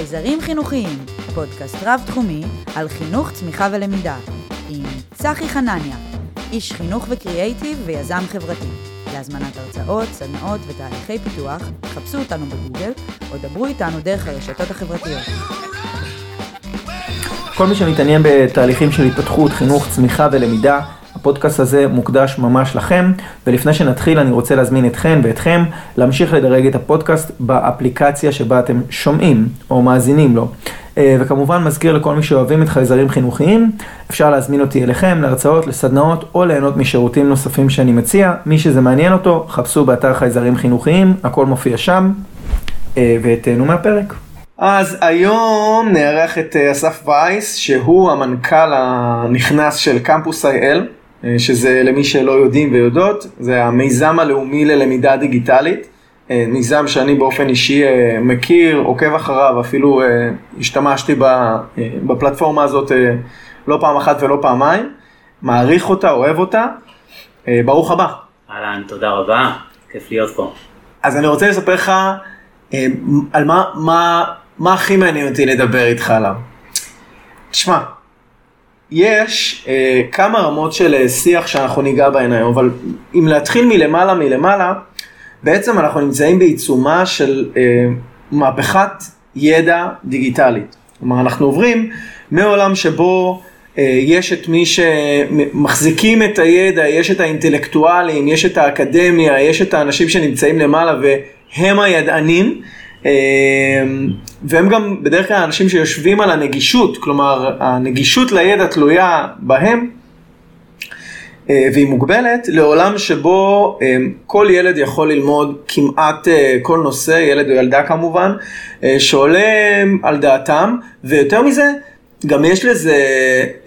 חייזרים חינוכיים, פודקאסט רב-תחומי על חינוך, צמיחה ולמידה, עם צחי חנניה, איש חינוך וקריאייטיב ויזם חברתי. להזמנת הרצאות, סדנאות ותהליכי פיתוח, חפשו אותנו בגוגל או דברו איתנו דרך הרשתות החברתיות. כל מי שמתעניין בתהליכים של התפתחות, חינוך, צמיחה ולמידה, הפודקאסט הזה מוקדש ממש לכם, ולפני שנתחיל אני רוצה להזמין אתכן ואתכם להמשיך לדרג את הפודקאסט באפליקציה שבה אתם שומעים או מאזינים לו. אה, וכמובן מזכיר לכל מי שאוהבים את חייזרים חינוכיים, אפשר להזמין אותי אליכם להרצאות, לסדנאות או ליהנות משירותים נוספים שאני מציע. מי שזה מעניין אותו, חפשו באתר חייזרים חינוכיים, הכל מופיע שם, אה, ותהנו מהפרק. אז היום נארח את אה, אסף וייס, שהוא המנכ"ל הנכנס של קמפוס IL. אה, שזה למי שלא יודעים ויודעות, זה המיזם הלאומי ללמידה דיגיטלית, אה, מיזם שאני באופן אישי אה, מכיר, עוקב אחריו, אפילו השתמשתי בפלטפורמה הזאת לא פעם אחת ולא פעמיים, מעריך אותה, אוהב אותה, ברוך הבא. אהלן, תודה רבה, כיף להיות פה. אז אני רוצה לספר לך על מה, מה, מה הכי מעניין אותי לדבר איתך עליו. תשמע, יש אה, כמה רמות של אה, שיח שאנחנו ניגע בהן היום, אבל אם להתחיל מלמעלה מלמעלה, בעצם אנחנו נמצאים בעיצומה של אה, מהפכת ידע דיגיטלית. כלומר, אנחנו עוברים מעולם שבו אה, יש את מי שמחזיקים את הידע, יש את האינטלקטואלים, יש את האקדמיה, יש את האנשים שנמצאים למעלה והם הידענים. אמ, והם גם בדרך כלל אנשים שיושבים על הנגישות, כלומר הנגישות לידע תלויה בהם אה, והיא מוגבלת לעולם שבו אמ, כל ילד יכול ללמוד כמעט אה, כל נושא, ילד או ילדה כמובן, אה, שעולה על דעתם, ויותר מזה, גם יש לזה,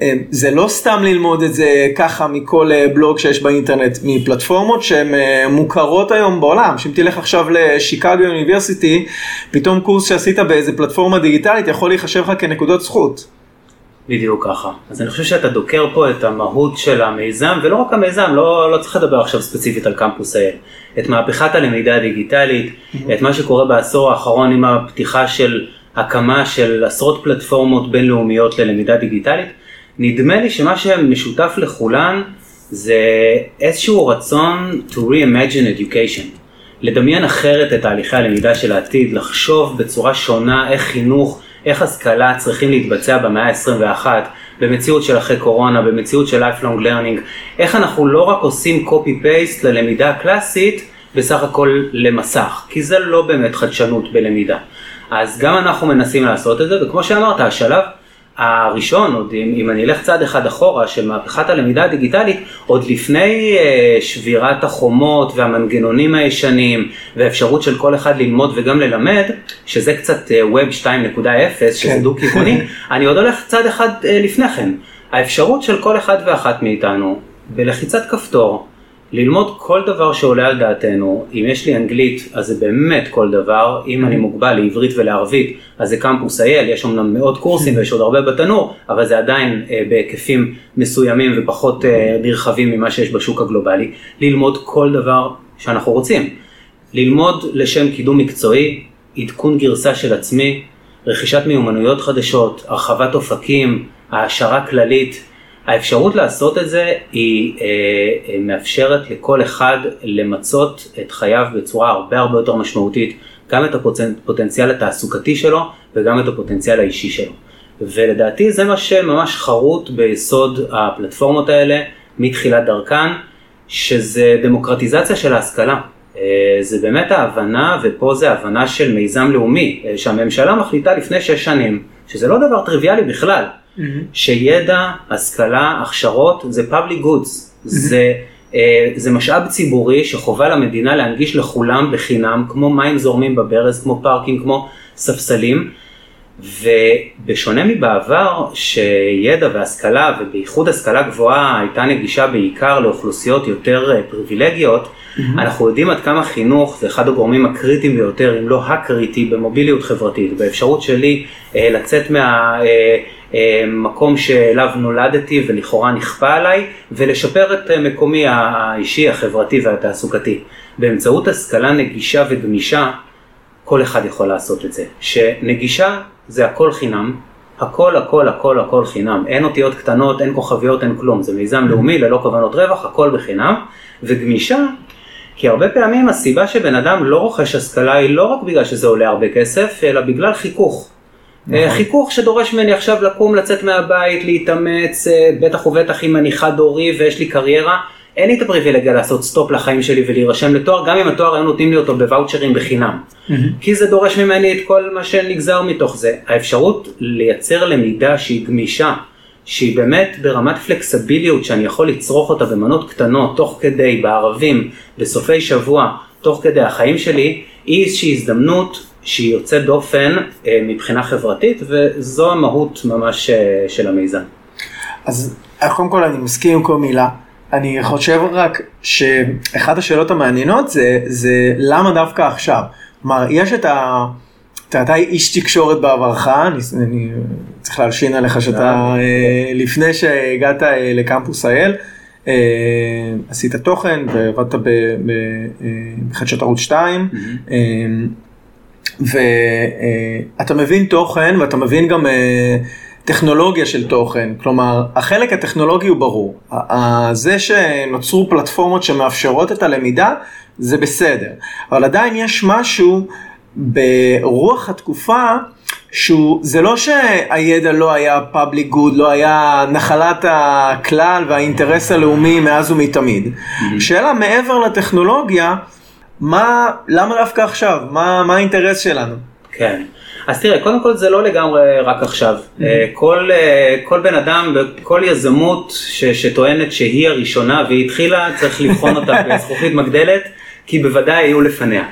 אה, זה לא סתם ללמוד את זה ככה מכל אה, בלוג שיש באינטרנט, מפלטפורמות שהן אה, מוכרות היום בעולם, שאם תלך עכשיו לשיקגו אוניברסיטי, פתאום קורס שעשית באיזה פלטפורמה דיגיטלית יכול להיחשב לך כנקודות זכות. בדיוק ככה. אז אני חושב שאתה דוקר פה את המהות של המיזם, ולא רק המיזם, לא, לא צריך לדבר עכשיו ספציפית על קמפוס האל. את מהפכת הלמידה הדיגיטלית, mm-hmm. את מה שקורה בעשור האחרון עם הפתיחה של הקמה של עשרות פלטפורמות בינלאומיות ללמידה דיגיטלית, נדמה לי שמה שמשותף לכולן זה איזשהו רצון to reimagine education, לדמיין אחרת את תהליכי הלמידה של העתיד, לחשוב בצורה שונה איך חינוך, איך השכלה צריכים להתבצע במאה ה-21, במציאות של אחרי קורונה, במציאות של lifelong learning, איך אנחנו לא רק עושים copy-paste ללמידה הקלאסית, בסך הכל למסך, כי זה לא באמת חדשנות בלמידה. אז גם אנחנו מנסים לעשות את זה, וכמו שאמרת, השלב הראשון, עוד אם, אם אני אלך צעד אחד אחורה, של מהפכת הלמידה הדיגיטלית, עוד לפני uh, שבירת החומות והמנגנונים הישנים, והאפשרות של כל אחד ללמוד וגם ללמד, שזה קצת uh, Web 2.0, שזה כן. דו-כיווני, אני עוד הולך צעד אחד uh, לפני כן. האפשרות של כל אחד ואחת מאיתנו, בלחיצת כפתור, ללמוד כל דבר שעולה על דעתנו, אם יש לי אנגלית אז זה באמת כל דבר, אם אני מוגבל לעברית ולערבית אז זה קמפוס אייל, יש אמנם מאות קורסים ויש עוד הרבה בתנור, אבל זה עדיין אה, בהיקפים מסוימים ופחות אה, נרחבים ממה שיש בשוק הגלובלי, ללמוד כל דבר שאנחנו רוצים. ללמוד לשם קידום מקצועי, עדכון גרסה של עצמי, רכישת מיומנויות חדשות, הרחבת אופקים, העשרה כללית, האפשרות לעשות את זה היא אה, אה, מאפשרת לכל אחד למצות את חייו בצורה הרבה הרבה יותר משמעותית, גם את הפוטנציאל התעסוקתי שלו וגם את הפוטנציאל האישי שלו. ולדעתי זה מה שממש חרוט ביסוד הפלטפורמות האלה מתחילת דרכן, שזה דמוקרטיזציה של ההשכלה. אה, זה באמת ההבנה, ופה זה הבנה של מיזם לאומי, אה, שהממשלה מחליטה לפני שש שנים, שזה לא דבר טריוויאלי בכלל. Mm-hmm. שידע, השכלה, הכשרות זה public goods, mm-hmm. זה, אה, זה משאב ציבורי שחובה למדינה להנגיש לכולם בחינם, כמו מים זורמים בברז, כמו פארקים, כמו ספסלים. ובשונה מבעבר שידע והשכלה ובייחוד השכלה גבוהה הייתה נגישה בעיקר לאוכלוסיות יותר אה, פריבילגיות, mm-hmm. אנחנו יודעים עד כמה חינוך זה אחד הגורמים הקריטיים ביותר אם לא הקריטי במוביליות חברתית, באפשרות שלי אה, לצאת מה... אה, מקום שאליו נולדתי ולכאורה נכפה עליי, ולשפר את מקומי האישי, החברתי והתעסוקתי. באמצעות השכלה נגישה וגמישה, כל אחד יכול לעשות את זה. שנגישה זה הכל חינם, הכל הכל הכל הכל חינם, אין אותיות קטנות, אין כוכביות, אין כלום, זה מיזם לאומי ללא כוונות רווח, הכל בחינם, וגמישה, כי הרבה פעמים הסיבה שבן אדם לא רוכש השכלה היא לא רק בגלל שזה עולה הרבה כסף, אלא בגלל חיכוך. נכון. חיכוך שדורש ממני עכשיו לקום, לצאת מהבית, להתאמץ, אה, בטח ובטח אם אני חד הורי ויש לי קריירה, אין לי את הפריבילגיה לעשות סטופ לחיים שלי ולהירשם לתואר, גם אם התואר היו נותנים לי אותו בוואוצ'רים בחינם. Mm-hmm. כי זה דורש ממני את כל מה שנגזר מתוך זה. האפשרות לייצר למידה שהיא גמישה, שהיא באמת ברמת flexibility, שאני יכול לצרוך אותה במנות קטנות, תוך כדי, בערבים, בסופי שבוע, תוך כדי החיים שלי, היא איזושהי הזדמנות שהיא יוצאת דופן אה, מבחינה חברתית, וזו המהות ממש אה, של המיזם. אז קודם כל אני מסכים עם כל מילה. אני חושב רק שאחת השאלות המעניינות זה, זה למה דווקא עכשיו? כלומר, יש את ה... אתה איש תקשורת בעברך, אני, אני צריך להלשין עליך שאתה אה, לפני שהגעת אה, לקמפוס אה, עשית תוכן ועבדת בחדשות ערוץ 2, ואתה מבין תוכן ואתה מבין גם טכנולוגיה של תוכן, כלומר החלק הטכנולוגי הוא ברור, זה שנוצרו פלטפורמות שמאפשרות את הלמידה זה בסדר, אבל עדיין יש משהו ברוח התקופה שהוא, זה לא שהידע לא היה public good, לא היה נחלת הכלל והאינטרס הלאומי מאז ומתמיד. Mm-hmm. שאלה מעבר לטכנולוגיה, מה, למה דווקא עכשיו? מה, מה האינטרס שלנו? כן. אז תראה, קודם כל זה לא לגמרי רק עכשיו. Mm-hmm. כל, אה, כל בן אדם כל יזמות ש, שטוענת שהיא הראשונה והיא התחילה, צריך לבחון אותה בזכוכית מגדלת, כי בוודאי היו לפניה.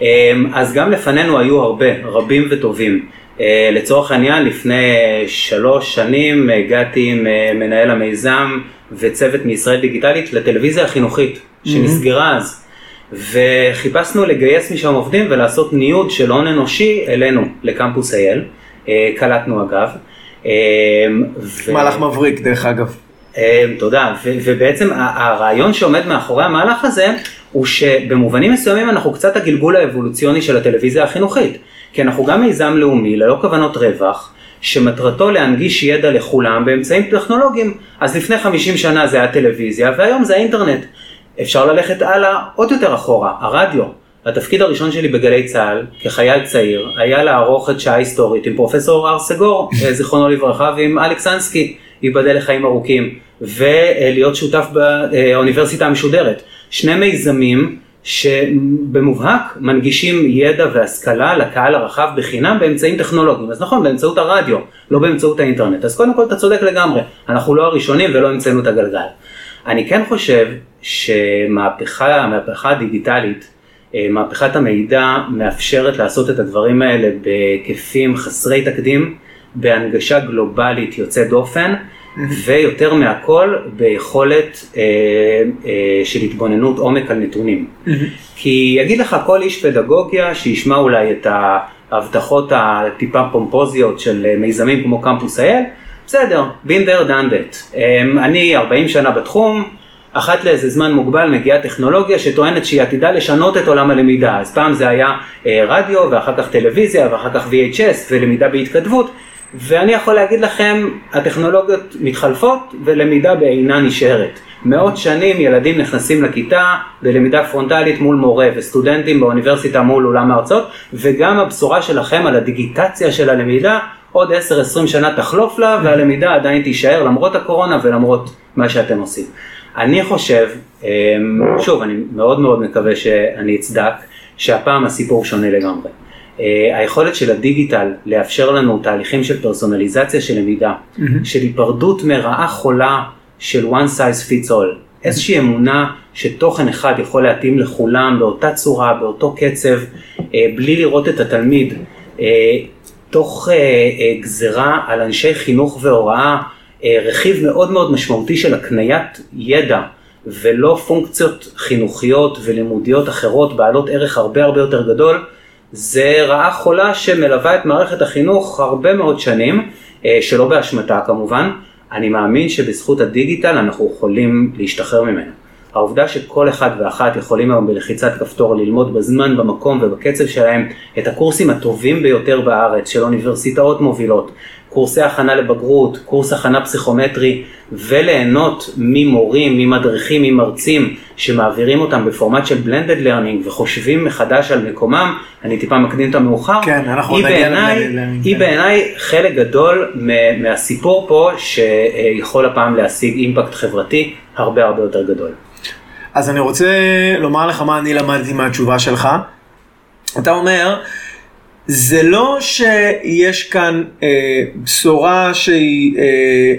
אמ, אז גם לפנינו היו הרבה, רבים וטובים. אה, לצורך העניין, לפני שלוש שנים הגעתי עם מנהל המיזם וצוות מישראל דיגיטלית לטלוויזיה החינוכית, שנסגרה אז. וחיפשנו לגייס משם עובדים ולעשות ניוד של הון אנושי אלינו, לקמפוס אייל, אה, קלטנו אגב. אה, ו... מהלך מבריק דרך אגב. אה, תודה, ו- ובעצם הרעיון שעומד מאחורי המהלך הזה הוא שבמובנים מסוימים אנחנו קצת הגלגול האבולוציוני של הטלוויזיה החינוכית, כי אנחנו גם מיזם לאומי ללא כוונות רווח, שמטרתו להנגיש ידע לכולם באמצעים טכנולוגיים, אז לפני 50 שנה זה היה טלוויזיה והיום זה האינטרנט. אפשר ללכת הלאה עוד יותר אחורה, הרדיו. התפקיד הראשון שלי בגלי צה"ל, כחייל צעיר, היה לערוך את שעה היסטורית עם פרופסור הר סגור, אה, זיכרונו לברכה, ועם אלכסנסקי, ייבדל לחיים ארוכים, ולהיות שותף באוניברסיטה המשודרת. שני מיזמים שבמובהק מנגישים ידע והשכלה לקהל הרחב בחינם באמצעים טכנולוגיים. אז נכון, באמצעות הרדיו, לא באמצעות האינטרנט. אז קודם כל אתה צודק לגמרי, אנחנו לא הראשונים ולא המצאנו את הגלגל. אני כן חושב שמהפכה, המהפכה הדיגיטלית, אה, מהפכת המידע מאפשרת לעשות את הדברים האלה בהיקפים חסרי תקדים, בהנגשה גלובלית יוצאת דופן, ויותר מהכל ביכולת אה, אה, של התבוננות עומק על נתונים. כי יגיד לך כל איש פדגוגיה שישמע אולי את ההבטחות הטיפה פומפוזיות של מיזמים כמו קמפוס אייל, בסדר, been there done that. אמ, אני 40 שנה בתחום, אחת לאיזה זמן מוגבל מגיעה טכנולוגיה שטוענת שהיא עתידה לשנות את עולם הלמידה. אז פעם זה היה אה, רדיו, ואחר כך טלוויזיה, ואחר כך VHS, ולמידה בהתכתבות. ואני יכול להגיד לכם, הטכנולוגיות מתחלפות ולמידה בעינה נשארת. מאות שנים ילדים נכנסים לכיתה בלמידה פרונטלית מול מורה וסטודנטים באוניברסיטה מול אולם ההרצאות וגם הבשורה שלכם על הדיגיטציה של הלמידה עוד 10-20 שנה תחלוף לה והלמידה עדיין תישאר למרות הקורונה ולמרות מה שאתם עושים. אני חושב, אמ, שוב, אני מאוד מאוד מקווה שאני אצדק, שהפעם הסיפור שונה לגמרי. אה, היכולת של הדיגיטל לאפשר לנו תהליכים של פרסונליזציה של למידה, mm-hmm. של היפרדות מרעה חולה של one size fits all, איזושהי אמונה שתוכן אחד יכול להתאים לכולם באותה צורה, באותו קצב, אה, בלי לראות את התלמיד, אה, תוך גזרה על אנשי חינוך והוראה, רכיב מאוד מאוד משמעותי של הקניית ידע. ולא פונקציות חינוכיות ולימודיות אחרות בעלות ערך הרבה הרבה יותר גדול, זה רעה חולה שמלווה את מערכת החינוך הרבה מאוד שנים, אה, שלא באשמתה כמובן. אני מאמין שבזכות הדיגיטל אנחנו יכולים להשתחרר ממנה. העובדה שכל אחד ואחת יכולים היום בלחיצת כפתור ללמוד בזמן, במקום ובקצב שלהם את הקורסים הטובים ביותר בארץ של אוניברסיטאות מובילות, קורסי הכנה לבגרות, קורס הכנה פסיכומטרי, וליהנות ממורים, ממדריכים, ממרצים שמעבירים אותם בפורמט של blended learning וחושבים מחדש על מקומם, אני טיפה מקדים את המאוחר, כן, אנחנו היא בעיניי, היא כן. בעיניי חלק גדול מהסיפור פה שיכול הפעם להשיג אימפקט חברתי הרבה הרבה יותר גדול. אז אני רוצה לומר לך מה אני למדתי מהתשובה שלך. אתה אומר, זה לא שיש כאן אה, בשורה שהיא אה,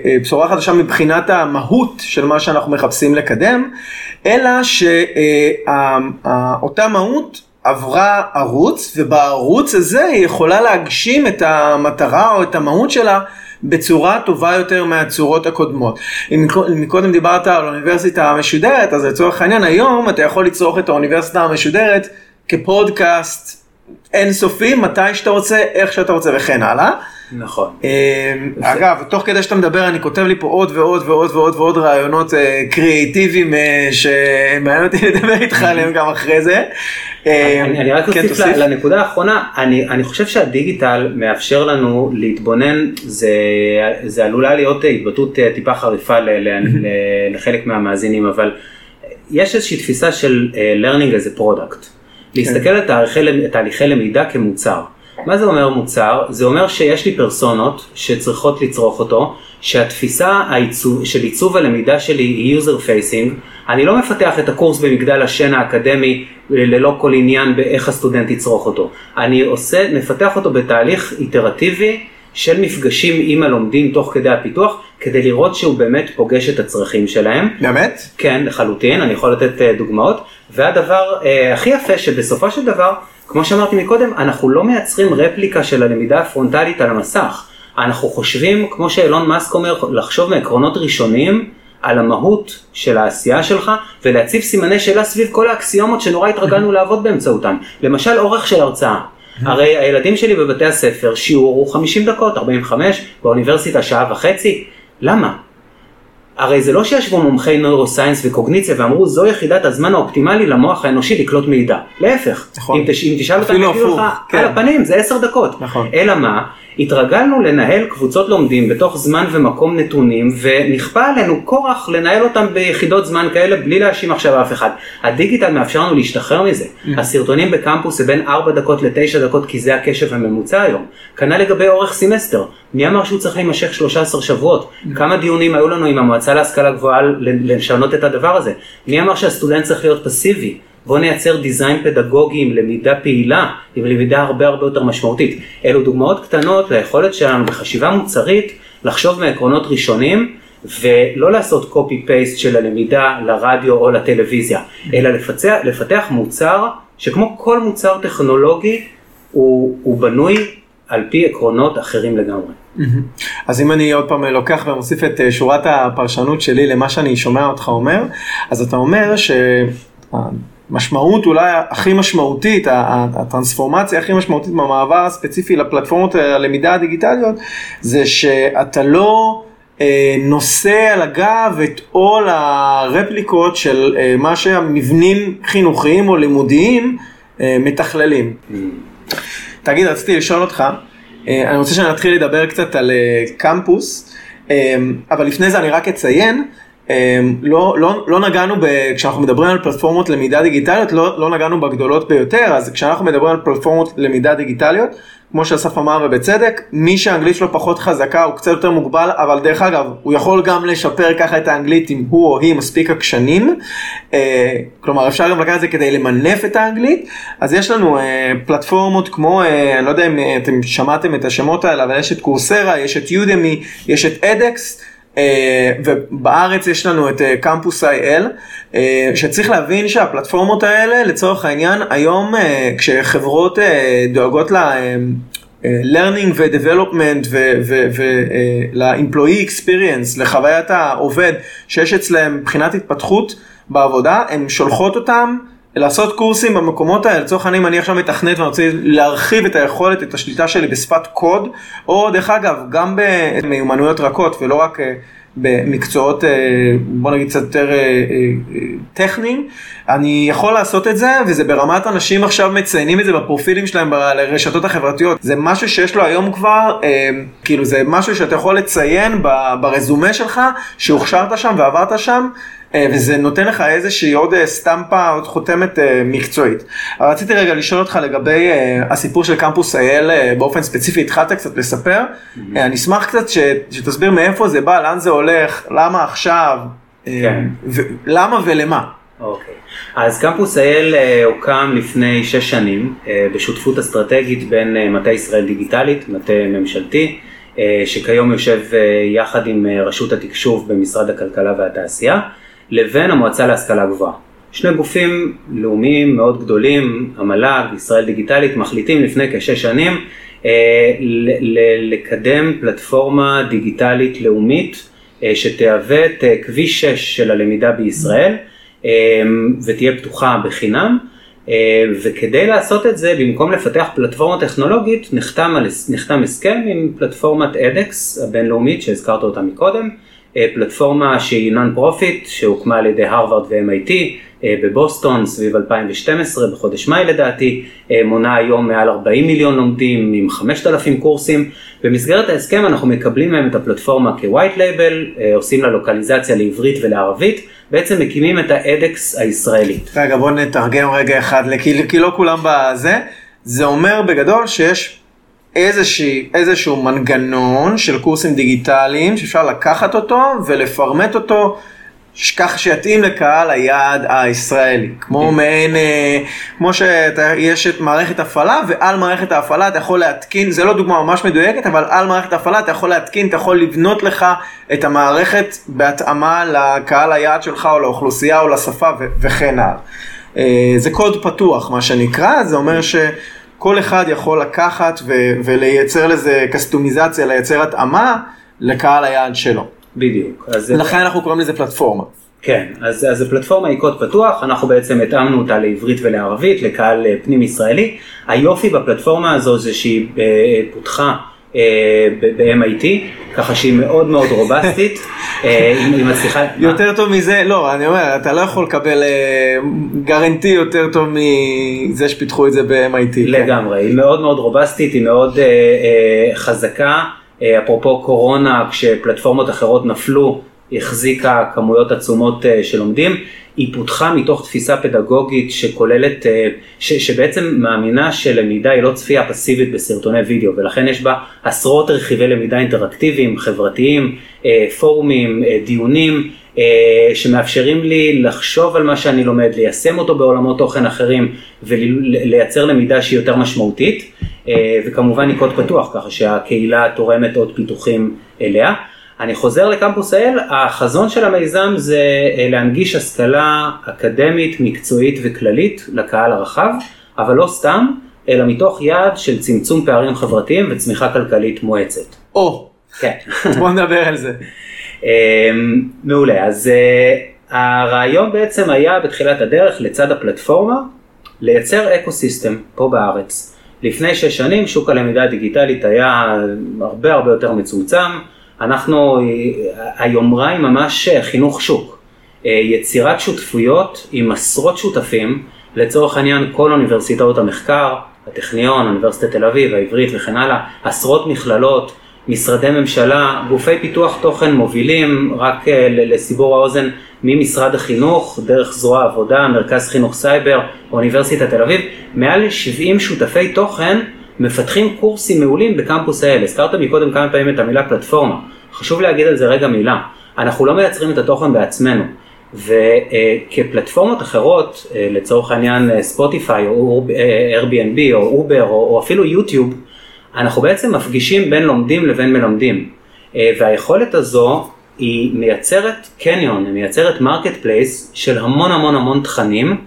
אה, בשורה חדשה מבחינת המהות של מה שאנחנו מחפשים לקדם, אלא שאותה מהות עברה ערוץ, ובערוץ הזה היא יכולה להגשים את המטרה או את המהות שלה בצורה טובה יותר מהצורות הקודמות. אם מקו- מקודם דיברת על אוניברסיטה המשודרת, אז לצורך העניין היום אתה יכול לצרוך את האוניברסיטה המשודרת כפודקאסט אינסופי, מתי שאתה רוצה, איך שאתה רוצה וכן הלאה. נכון. אה, אגב, תוך כדי שאתה מדבר אני כותב לי פה עוד ועוד ועוד ועוד ועוד רעיונות אה, קריאיטיביים אה, שמעניין אותי לדבר איתך עליהם גם אחרי זה. אני, רק כן, אוסיף לנקודה האחרונה, אני, אני חושב שהדיגיטל מאפשר לנו להתבונן, זה, זה עלולה להיות התבטאות טיפה חריפה ל, ל, ל, לחלק מהמאזינים, אבל יש איזושהי תפיסה של learning as a product, להסתכל על תהליכי, למ- תהליכי למידה כמוצר. מה זה אומר מוצר? זה אומר שיש לי פרסונות שצריכות לצרוך אותו, שהתפיסה העיצוב, של עיצוב הלמידה שלי היא user facing, אני לא מפתח את הקורס במגדל השן האקדמי ללא כל עניין באיך הסטודנט יצרוך אותו. אני עושה, מפתח אותו בתהליך איטרטיבי של מפגשים עם הלומדים תוך כדי הפיתוח, כדי לראות שהוא באמת פוגש את הצרכים שלהם. באמת? כן, לחלוטין, אני יכול לתת אה, דוגמאות. והדבר אה, הכי יפה שבסופו של דבר, כמו שאמרתי מקודם, אנחנו לא מייצרים רפליקה של הלמידה הפרונטלית על המסך. אנחנו חושבים, כמו שאילון מאסק אומר, לחשוב מעקרונות ראשונים על המהות של העשייה שלך, ולהציב סימני שאלה סביב כל האקסיומות שנורא התרגלנו לעבוד באמצעותם. למשל, אורך של הרצאה. הרי הילדים שלי בבתי הספר, שיעור הוא 50 דקות, 45, באוניברסיטה שעה וחצי. למה? הרי זה לא שישבו מומחי נוירוסיינס וקוגניציה ואמרו זו יחידת הזמן האופטימלי למוח האנושי לקלוט מידע. להפך, נכון. אם, תש, אם תשאל אותם יגידו לך כן. על הפנים זה עשר דקות. נכון. אלא מה? התרגלנו לנהל קבוצות לומדים בתוך זמן ומקום נתונים ונכפה עלינו כורח לנהל אותם ביחידות זמן כאלה בלי להאשים עכשיו אף אחד. הדיגיטל מאפשר לנו להשתחרר מזה. הסרטונים בקמפוס זה בין 4 דקות ל-9 דקות כי זה הקשב הממוצע היום. כנ"ל לגבי אורך סמסטר. מי אמר שהוא צריך להימשך 13 שבועות? כמה דיונים היו לנו עם המועצה להשכלה גבוהה לשנות את הדבר הזה? מי אמר שהסטודנט צריך להיות פסיבי? בוא נייצר design פדגוגי עם למידה פעילה, עם למידה הרבה הרבה יותר משמעותית. אלו דוגמאות קטנות ליכולת שלנו בחשיבה מוצרית לחשוב מעקרונות ראשונים ולא לעשות קופי פייסט של הלמידה לרדיו או לטלוויזיה, אלא לפצח, לפתח מוצר שכמו כל מוצר טכנולוגי הוא, הוא בנוי על פי עקרונות אחרים לגמרי. אז אם אני עוד פעם לוקח ומוסיף את אה, שורת הפרשנות שלי למה שאני שומע אותך אומר, אז אתה אומר שהמשמעות אולי הכי משמעותית, הטרנספורמציה הכי משמעותית במעבר הספציפי לפלטפורמות הלמידה הדיגיטליות, זה שאתה לא אה, נושא על הגב את עול הרפליקות של אה, מה שהמבנים חינוכיים או לימודיים אה, מתכללים. תגיד, רציתי לשאול אותך, אה, אני רוצה שנתחיל לדבר קצת על אה, קמפוס, אה, אבל לפני זה אני רק אציין, לא, לא, לא נגענו, ב, כשאנחנו מדברים על פלטפורמות למידה דיגיטליות, לא, לא נגענו בגדולות ביותר, אז כשאנחנו מדברים על פלטפורמות למידה דיגיטליות, כמו שאסף אמר ובצדק, מי שהאנגלית שלו פחות חזקה הוא קצת יותר מוגבל, אבל דרך אגב, הוא יכול גם לשפר ככה את האנגלית אם הוא או היא מספיק עקשנים. אה, כלומר, אפשר גם לקחת את זה כדי למנף את האנגלית. אז יש לנו אה, פלטפורמות כמו, אה, אני לא יודע אם אתם שמעתם את השמות האלה, אבל יש את קורסרה, יש את יודמי, יש את אדקס. Uh, ובארץ יש לנו את קמפוס IL, uh, שצריך להבין שהפלטפורמות האלה לצורך העניין היום כשחברות דואגות ל... learning ו-development ול-employee experience, לחוויית העובד שיש אצלם מבחינת התפתחות בעבודה, הן שולחות אותם לעשות קורסים במקומות האלה, לצורך העניין אם אני עכשיו מתכנת ואני רוצה להרחיב את היכולת, את השליטה שלי בשפת קוד, או דרך אגב, גם במיומנויות רכות ולא רק אה, במקצועות, אה, בוא נגיד קצת יותר אה, טכניים, אני יכול לעשות את זה, וזה ברמת אנשים עכשיו מציינים את זה בפרופילים שלהם ברשתות החברתיות. זה משהו שיש לו היום כבר, כאילו זה משהו שאתה יכול לציין ברזומה שלך, שהוכשרת שם ועברת שם. וזה נותן לך איזושהי עוד סטמפה, עוד חותמת מקצועית. רציתי רגע לשאול אותך לגבי הסיפור של קמפוס אייל באופן ספציפי, התחלת קצת לספר. Mm-hmm. אני אשמח קצת שתסביר מאיפה זה בא, לאן זה הולך, למה עכשיו, כן. למה ולמה. אוקיי, אז קמפוס אייל אה, הוקם לפני שש שנים אה, בשותפות אסטרטגית בין אה, מטה ישראל דיגיטלית, מטה ממשלתי, שכיום יושב יחד עם רשות התקשוב במשרד הכלכלה והתעשייה, לבין המועצה להשכלה גבוהה. שני גופים לאומיים מאוד גדולים, המל"ג, ישראל דיגיטלית, מחליטים לפני כשש שנים לקדם פלטפורמה דיגיטלית לאומית שתהווה את כביש 6 של הלמידה בישראל. ותהיה פתוחה בחינם. אה, וכדי לעשות את זה, במקום לפתח פלטפורמה טכנולוגית, נחתם, נחתם הסכם עם פלטפורמת edX הבינלאומית שהזכרת אותה מקודם, אה, פלטפורמה שהיא non-profit, שהוקמה על ידי הרווארד ו-MIT אה, בבוסטון סביב 2012, בחודש מאי לדעתי, מונה היום מעל 40 מיליון לומדים עם 5,000 קורסים. במסגרת ההסכם אנחנו מקבלים מהם את הפלטפורמה כ-white label, עושים לה לוקליזציה לעברית ולערבית. בעצם מקימים את האדקס הישראלית. רגע, בוא נתרגם רגע אחד, כי לא כולם בזה. זה אומר בגדול שיש איזושהי, איזשהו מנגנון של קורסים דיגיטליים שאפשר לקחת אותו ולפרמט אותו ככה שיתאים לקהל היעד הישראלי, כמו כן. מעין, אה, כמו שיש את מערכת הפעלה ועל מערכת ההפעלה אתה יכול להתקין, זה לא דוגמה ממש מדויקת, אבל על מערכת ההפעלה אתה יכול להתקין, אתה יכול לבנות לך את המערכת בהתאמה לקהל היעד שלך או לאוכלוסייה או לשפה וכן הלאה. אה, זה קוד פתוח מה שנקרא, זה אומר שכל אחד יכול לקחת ולייצר לזה קסטומיזציה, לייצר התאמה לקהל היעד שלו. בדיוק. לכן אנחנו קוראים לזה פלטפורמה. כן, אז, אז הפלטפורמה היא קוד פתוח, אנחנו בעצם התאמנו אותה לעברית ולערבית, לקהל אה, פנים ישראלי. היופי בפלטפורמה הזו זה שהיא אה, פותחה אה, ב-MIT, ככה שהיא מאוד מאוד רובסטית, היא מצליחה... יותר טוב מזה, לא, אני אומר, אתה לא יכול לקבל גרנטי יותר טוב מזה שפיתחו את זה ב-MIT. כן. לגמרי. היא מאוד מאוד רובסטית, היא מאוד חזקה. אה, אפרופו קורונה, כשפלטפורמות אחרות נפלו, החזיקה כמויות עצומות אה, של לומדים. היא פותחה מתוך תפיסה פדגוגית שכוללת, אה, ש, שבעצם מאמינה שלמידה היא לא צפייה פסיבית בסרטוני וידאו, ולכן יש בה עשרות רכיבי למידה אינטראקטיביים, חברתיים, פורומים, דיונים. שמאפשרים לי לחשוב על מה שאני לומד, ליישם אותו בעולמות תוכן אחרים ולייצר למידה שהיא יותר משמעותית. אה, וכמובן היא קוד פתוח, ככה שהקהילה תורמת עוד פיתוחים אליה. אני חוזר לקמפוס האל, החזון של המיזם זה אה, להנגיש השכלה אקדמית, מקצועית וכללית לקהל הרחב, אבל לא סתם, אלא מתוך יעד של צמצום פערים חברתיים וצמיחה כלכלית מואצת. או, כן. בוא נדבר על זה. אה, מעולה, אז הרעיון בעצם היה בתחילת הדרך לצד הפלטפורמה, לייצר אקו סיסטם פה בארץ. לפני שש שנים שוק הלמידה הדיגיטלית היה הרבה הרבה יותר מצומצם, אנחנו, היומרה היא ממש חינוך שוק, יצירת שותפויות עם עשרות שותפים, לצורך העניין כל אוניברסיטאות המחקר, הטכניון, אוניברסיטת תל אביב, העברית וכן הלאה, עשרות מכללות, משרדי ממשלה, גופי פיתוח תוכן מובילים, רק אה, לסיבור האוזן, ממשרד החינוך, דרך זרוע העבודה, מרכז חינוך סייבר, אוניברסיטת תל אביב, מעל 70 שותפי תוכן מפתחים קורסים מעולים בקמפוס האלה. הזכרת מקודם כמה פעמים את המילה פלטפורמה, חשוב להגיד על זה רגע מילה. אנחנו לא מייצרים את התוכן בעצמנו, וכפלטפורמות אחרות, אה, לצורך העניין ספוטיפיי או Airbnb או אובר או אפילו יוטיוב, אנחנו בעצם מפגישים בין לומדים לבין מלמדים. אה, והיכולת הזו היא מייצרת קניון, היא מייצרת marketplace של המון המון המון תכנים,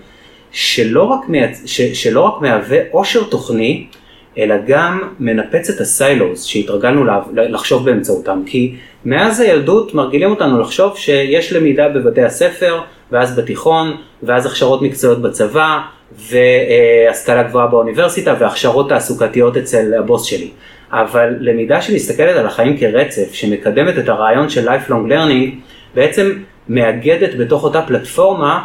שלא רק, מייצ... ש... שלא רק מהווה עושר תוכני, אלא גם מנפץ את הסיילוס שהתרגלנו לחשוב באמצעותם. כי מאז הילדות מרגילים אותנו לחשוב שיש למידה בבתי הספר, ואז בתיכון, ואז הכשרות מקצועיות בצבא, והשכלה גבוהה באוניברסיטה, והכשרות תעסוקתיות אצל הבוס שלי. אבל למידה שמסתכלת על החיים כרצף, שמקדמת את הרעיון של lifelong learning, בעצם מאגדת בתוך אותה פלטפורמה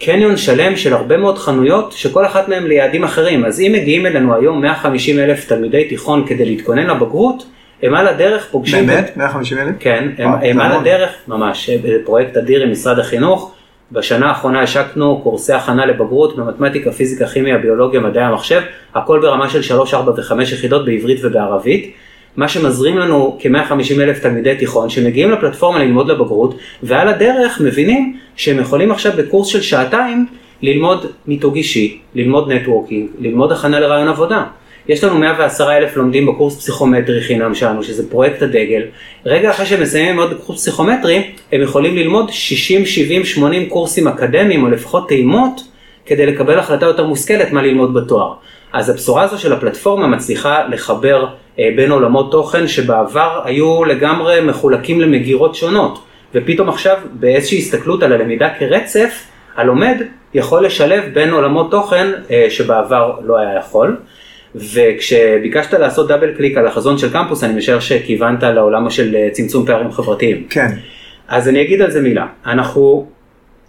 קניון שלם של הרבה מאוד חנויות שכל אחת מהן ליעדים אחרים. אז אם מגיעים אלינו היום 150 אלף תלמידי תיכון כדי להתכונן לבגרות, הם על הדרך פוגשים... באמת? 150 אלף? כן, הם, וואו, הם על. הדרך, ממש, פרויקט אדיר עם משרד החינוך. בשנה האחרונה השקנו קורסי הכנה לבגרות במתמטיקה, פיזיקה, כימיה, ביולוגיה, מדעי המחשב, הכל ברמה של 3, 4 ו-5 יחידות בעברית ובערבית. מה שמזרים לנו כ-150 אלף תלמידי תיכון שמגיעים לפלטפורמה ללמוד לבגרות, ועל הדרך מבינים שהם יכולים עכשיו בקורס של שעתיים ללמוד מיתוג אישי, ללמוד networking, ללמוד הכנה לריאיון עבודה. יש לנו 110 אלף לומדים בקורס פסיכומטרי חינם שלנו, שזה פרויקט הדגל. רגע אחרי שהם מסיימים ללמוד בקורס פסיכומטרי, הם יכולים ללמוד 60, 70, 80 קורסים אקדמיים, או לפחות טעימות, כדי לקבל החלטה יותר מושכלת מה ללמוד בתואר. אז הבשורה הזו של הפלטפורמה מצליחה לחבר אה, בין עולמות תוכן שבעבר היו לגמרי מחולקים למגירות שונות, ופתאום עכשיו באיזושהי הסתכלות על הלמידה כרצף, הלומד יכול לשלב בין עולמות תוכן אה, שבעבר לא היה יכול. וכשביקשת לעשות דאבל קליק על החזון של קמפוס, אני משער שכיוונת לעולם של אה, צמצום פערים חברתיים. כן. אז אני אגיד על זה מילה. אנחנו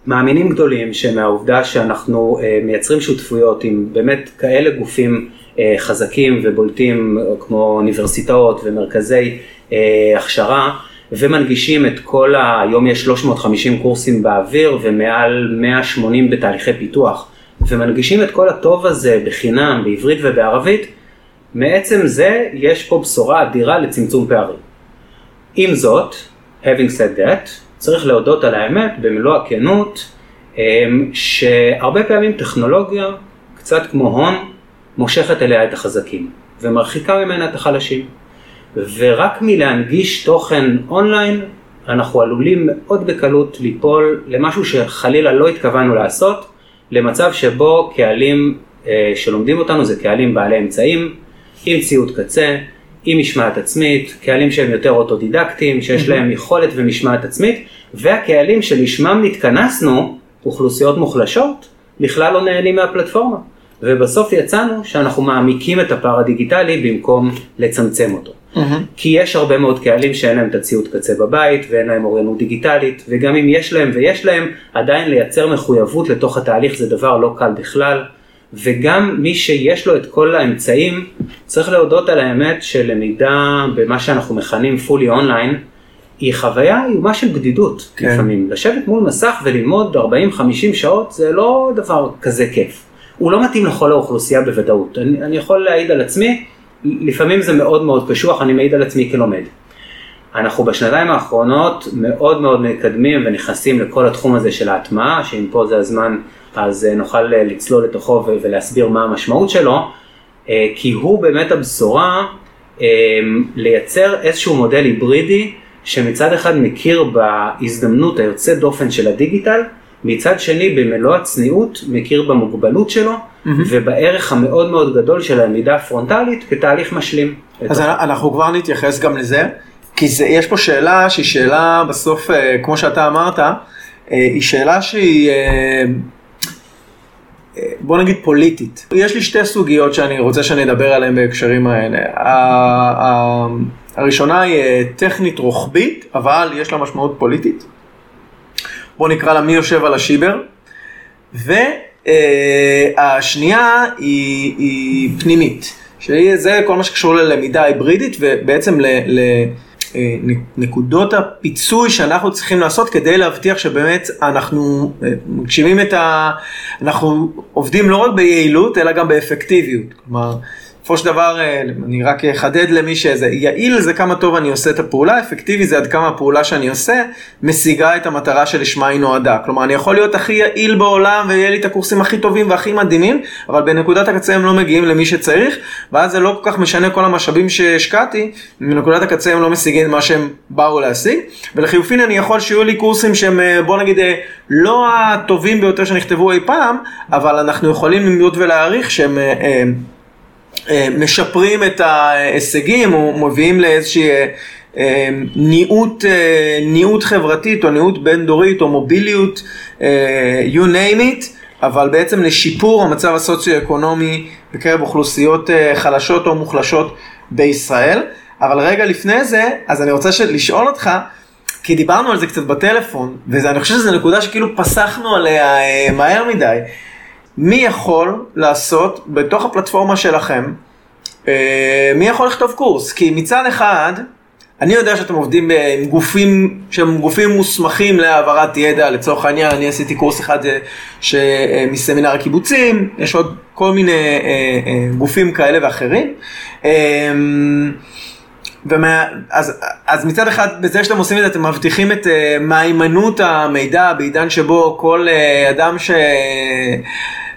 מאמינים גדולים שמהעובדה שאנחנו אה, מייצרים שותפויות עם באמת כאלה גופים אה, חזקים ובולטים אה, כמו אוניברסיטאות ומרכזי אה, הכשרה ומנגישים את כל ה... היום יש 350 קורסים באוויר ומעל 180 בתהליכי פיתוח ומנגישים את כל הטוב הזה בחינם בעברית ובערבית, מעצם זה יש פה בשורה אדירה לצמצום פערים. עם זאת, having said that, צריך להודות על האמת במלוא הכנות, אמ, שהרבה פעמים טכנולוגיה, קצת כמו הון, מושכת אליה את החזקים ומרחיקה ממנה את החלשים. ורק מלהנגיש תוכן אונליין, אנחנו עלולים מאוד בקלות ליפול למשהו שחלילה לא התכוונו לעשות, למצב שבו קהלים אה, שלומדים אותנו זה קהלים בעלי אמצעים, עם ציוד קצה, עם משמעת עצמית, קהלים שהם יותר אוטודידקטיים, שיש להם יכולת ומשמעת עצמית, והקהלים שלשמם נתכנסנו, אוכלוסיות מוחלשות, בכלל לא נהנים מהפלטפורמה. ובסוף יצאנו שאנחנו מעמיקים את הפער הדיגיטלי במקום לצמצם אותו. כי יש הרבה מאוד קהלים שאין להם את הציוד קצה בבית ואין להם אוריינות דיגיטלית, וגם אם יש להם ויש להם, עדיין לייצר מחויבות לתוך התהליך זה דבר לא קל בכלל. וגם מי שיש לו את כל האמצעים, צריך להודות על האמת שלמידה במה שאנחנו מכנים fully online, היא חוויה איומה של בדידות כן. לפעמים. לשבת מול מסך וללמוד 40-50 שעות זה לא דבר כזה כיף. הוא לא מתאים לכל האוכלוסייה בוודאות. אני, אני יכול להעיד על עצמי, לפעמים זה מאוד מאוד קשוח, אני מעיד על עצמי כלומד. אנחנו בשנתיים האחרונות מאוד מאוד מקדמים ונכנסים לכל התחום הזה של ההטמעה, שאם פה זה הזמן אז אה, נוכל אה, לצלול לתוכו ולהסביר מה המשמעות שלו, אה, כי הוא באמת הבשורה אה, לייצר איזשהו מודל היברידי שמצד אחד מכיר בהזדמנות היוצאת דופן של הדיגיטל, מצד שני במלוא הצניעות מכיר במוגבלות שלו ובערך המאוד מאוד גדול של הלמידה הפרונטלית כתהליך משלים. אז אנחנו כבר נתייחס גם לזה, כי זה, יש פה שאלה שהיא שאלה בסוף, אה, כמו שאתה אמרת, אה, היא שאלה שהיא, אה, בוא נגיד פוליטית. יש לי שתי סוגיות שאני רוצה שאני אדבר עליהן בהקשרים האלה. הראשונה היא טכנית רוחבית, אבל יש לה משמעות פוליטית. בוא נקרא לה מי יושב על השיבר. והשנייה היא, היא פנימית, שזה כל מה שקשור ללמידה היברידית ובעצם ל... ל אה, נקודות הפיצוי שאנחנו צריכים לעשות כדי להבטיח שבאמת אנחנו אה, מגשימים את ה... אנחנו עובדים לא רק ביעילות אלא גם באפקטיביות. כלומר, בסופו של דבר, אה, אני רק אחדד למי שזה, יעיל זה כמה טוב אני עושה את הפעולה, אפקטיבי זה עד כמה הפעולה שאני עושה משיגה את המטרה שלשמה היא נועדה. כלומר, אני יכול להיות הכי יעיל בעולם ויהיה לי את הקורסים הכי טובים והכי מדהימים, אבל בנקודת הקצה הם לא מגיעים למי שצריך, ואז זה לא כל כך משנה כל המשאבים שהשקעתי, בנקודת הקצה הם לא משיגים את מה שהם באו להשיג. ולחיופין אני יכול שיהיו לי קורסים שהם, אה, בוא נגיד, אה, לא הטובים ביותר שנכתבו אי פעם, אבל אנחנו יכולים למדוד ולהעריך שהם... אה, משפרים את ההישגים או מביאים לאיזושהי אה, אה, אה, ניעות חברתית או ניעות בין דורית או מוביליות, you name it, אבל בעצם לשיפור המצב הסוציו-אקונומי בקרב אוכלוסיות חלשות או מוחלשות בישראל, אבל רגע לפני זה, אז אני רוצה לשאול אותך, כי דיברנו על זה קצת בטלפון, ואני חושב שזו נקודה שכאילו פסחנו עליה מהר מדי. מי יכול לעשות בתוך הפלטפורמה שלכם, אה, מי יכול לכתוב קורס? כי מצד אחד, אני יודע שאתם עובדים עם גופים שהם גופים מוסמכים להעברת ידע, לצורך העניין אני עשיתי קורס אחד אה, ש... מסמינר הקיבוצים, יש עוד כל מיני גופים כאלה ואחרים. ומה, אז, אז מצד אחד, בזה שאתם עושים את זה, אתם מבטיחים את uh, מהימנות המידע בעידן שבו כל uh, אדם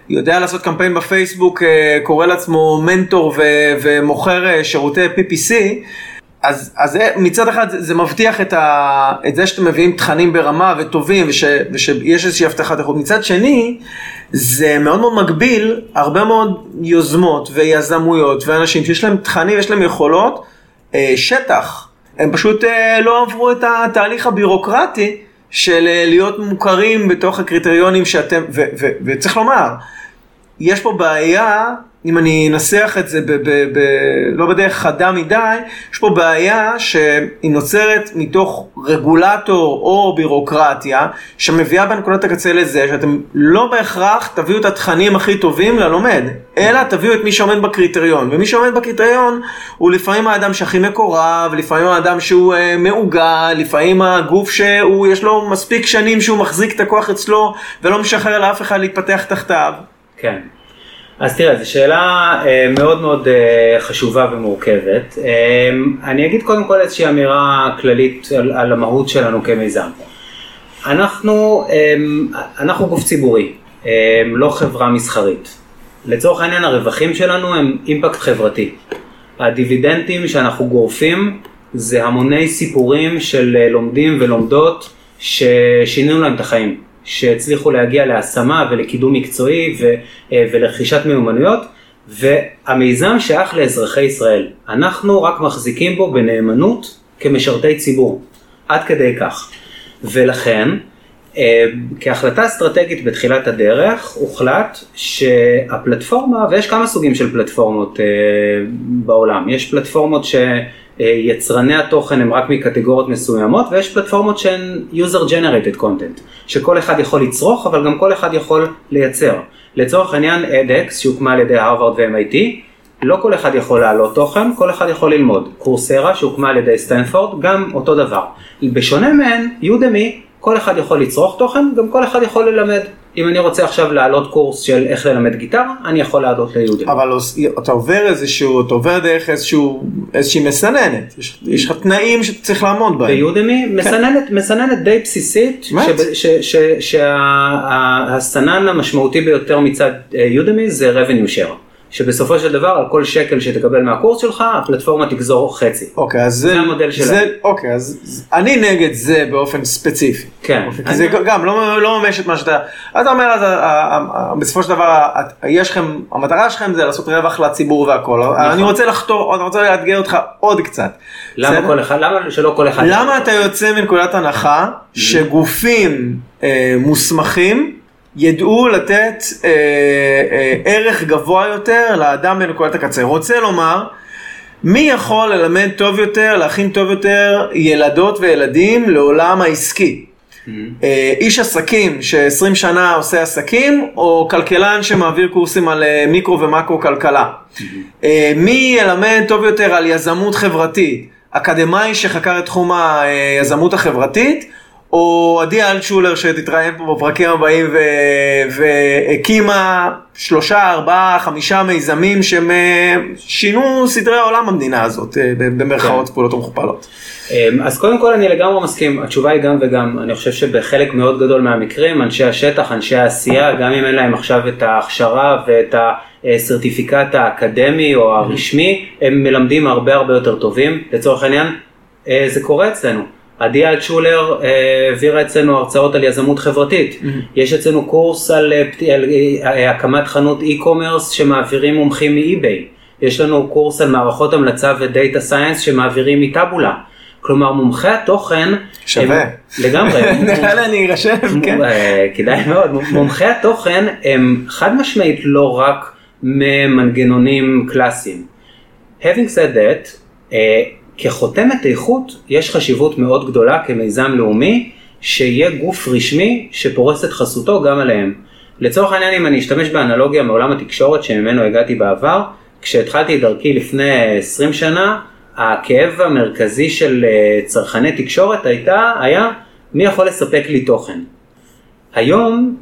שיודע לעשות קמפיין בפייסבוק uh, קורא לעצמו מנטור ו, ומוכר uh, שירותי PPC, אז, אז מצד אחד זה, מבטיח את, ה, את זה שאתם מביאים תכנים ברמה וטובים וש, ושיש איזושהי הבטחת איכות. מצד שני, זה מאוד מאוד מגביל הרבה מאוד יוזמות ויזמויות ואנשים שיש להם תכנים, יש להם יכולות. אה, שטח, הם פשוט אה, לא עברו את התהליך הבירוקרטי של אה, להיות מוכרים בתוך הקריטריונים שאתם, וצריך לומר, יש פה בעיה אם אני אנסח את זה ב- ב- ב- לא בדרך חדה מדי, יש פה בעיה שהיא נוצרת מתוך רגולטור או בירוקרטיה שמביאה בנקודת הקצה לזה שאתם לא בהכרח תביאו את התכנים הכי טובים ללומד, אלא תביאו את מי שעומד בקריטריון, ומי שעומד בקריטריון הוא לפעמים האדם שהכי מקורב, לפעמים האדם שהוא אה, מעוגל, לפעמים הגוף שהוא יש לו מספיק שנים שהוא מחזיק את הכוח אצלו ולא משחרר לאף אחד להתפתח תחתיו. כן. אז תראה, זו שאלה אה, מאוד מאוד אה, חשובה ומורכבת. אה, אני אגיד קודם כל איזושהי אמירה כללית על, על המהות שלנו כמיזם. אנחנו, אנחנו גוף ציבורי, לא חברה מסחרית. לצורך העניין הרווחים שלנו הם אימפקט חברתי. הדיבידנדים שאנחנו גורפים זה המוני סיפורים של לומדים ולומדות ששינינו להם את החיים. שהצליחו להגיע להשמה ולקידום מקצועי ו, אה, ולרכישת מיומנויות, והמיזם שייך לאזרחי ישראל. אנחנו רק מחזיקים בו בנאמנות כמשרתי ציבור, עד כדי כך. ולכן, אה, כהחלטה אסטרטגית בתחילת הדרך, הוחלט שהפלטפורמה, ויש כמה סוגים של פלטפורמות אה, בעולם, יש פלטפורמות ש... אה, יצרני התוכן הם רק מקטגוריות מסוימות ויש פלטפורמות שהן user generated content שכל אחד יכול לצרוך אבל גם כל אחד יכול לייצר. לצורך העניין edX שהוקמה על ידי הרווארד ו-MIT לא כל אחד יכול להעלות תוכן, כל אחד יכול ללמוד. קורסרה שהוקמה על ידי סטנפורד גם אותו דבר. בשונה מהן, יודמי כל אחד יכול לצרוך תוכן, גם כל אחד יכול ללמד. אם אני רוצה עכשיו להעלות קורס של איך ללמד גיטרה, אני יכול להעלות ליהודים. אבל אתה עובר איזשהו, אתה עבר דרך איזשהו, איזושהי מסננת, יש, לך תנאים שאתה צריך לעמוד בהם. ביודמי, כן. מסננת, מסננת די בסיסית, שהסנן המשמעותי ביותר מצד יודמי אה, זה revenue share. שבסופו של דבר על כל שקל שתקבל מהקורס שלך הפלטפורמה תגזור חצי. אוקיי אז זה, זה המודל שלנו. אוקיי אז אני נגד זה באופן ספציפי. כן. אוקיי, אני... זה גם לא, לא ממש את מה שאתה, אתה אומר אז בסופו של דבר יש לכם, המטרה שלכם זה לעשות רווח לציבור והכל. נכון. אני רוצה לחתור, אני רוצה לאתגר אותך עוד קצת. למה כל אחד, למה שלא כל אחד? למה אתה יוצא מנקודת הנחה mm-hmm. שגופים אה, מוסמכים ידעו לתת אה, אה, ערך גבוה יותר לאדם בנקודת הקצה. רוצה לומר, מי יכול ללמד טוב יותר, להכין טוב יותר ילדות וילדים לעולם העסקי? Mm-hmm. אה, איש עסקים ש-20 שנה עושה עסקים, או כלכלן שמעביר קורסים על אה, מיקרו ומקרו כלכלה. Mm-hmm. אה, מי ילמד טוב יותר על יזמות חברתית? אקדמאי שחקר את תחום היזמות החברתית, או עדי אלטשולר שתתראיין פה בפרקים הבאים והקימה שלושה, ארבעה, חמישה מיזמים שהם אה, שינו סדרי העולם במדינה הזאת, אה, במרכאות כן. פעולות ומכופלות. אמ, אז קודם כל אני לגמרי מסכים, התשובה היא גם וגם, אני חושב שבחלק מאוד גדול מהמקרים אנשי השטח, אנשי העשייה, גם אם אין להם עכשיו את ההכשרה ואת הסרטיפיקט האקדמי או הרשמי, הם מלמדים הרבה הרבה יותר טובים, לצורך העניין, אה, זה קורה אצלנו. עדי אלטשולר אה, העבירה אצלנו הרצאות על יזמות חברתית. Mm-hmm. יש אצלנו קורס על, אה, על, על אה, הקמת חנות e-commerce שמעבירים מומחים מאי-ביי. יש לנו קורס על מערכות המלצה ודאטה סיינס שמעבירים מטאבולה. כלומר מומחי התוכן, שווה, הם, לגמרי, נראה לי אני ארשם, כן, כדאי מאוד, מומחי התוכן הם חד משמעית לא רק ממנגנונים קלאסיים, Having said that, כחותמת איכות יש חשיבות מאוד גדולה כמיזם לאומי שיהיה גוף רשמי שפורס את חסותו גם עליהם. לצורך העניין אם אני אשתמש באנלוגיה מעולם התקשורת שממנו הגעתי בעבר, כשהתחלתי את דרכי לפני 20 שנה, הכאב המרכזי של אה, צרכני תקשורת הייתה, היה מי יכול לספק לי תוכן. היום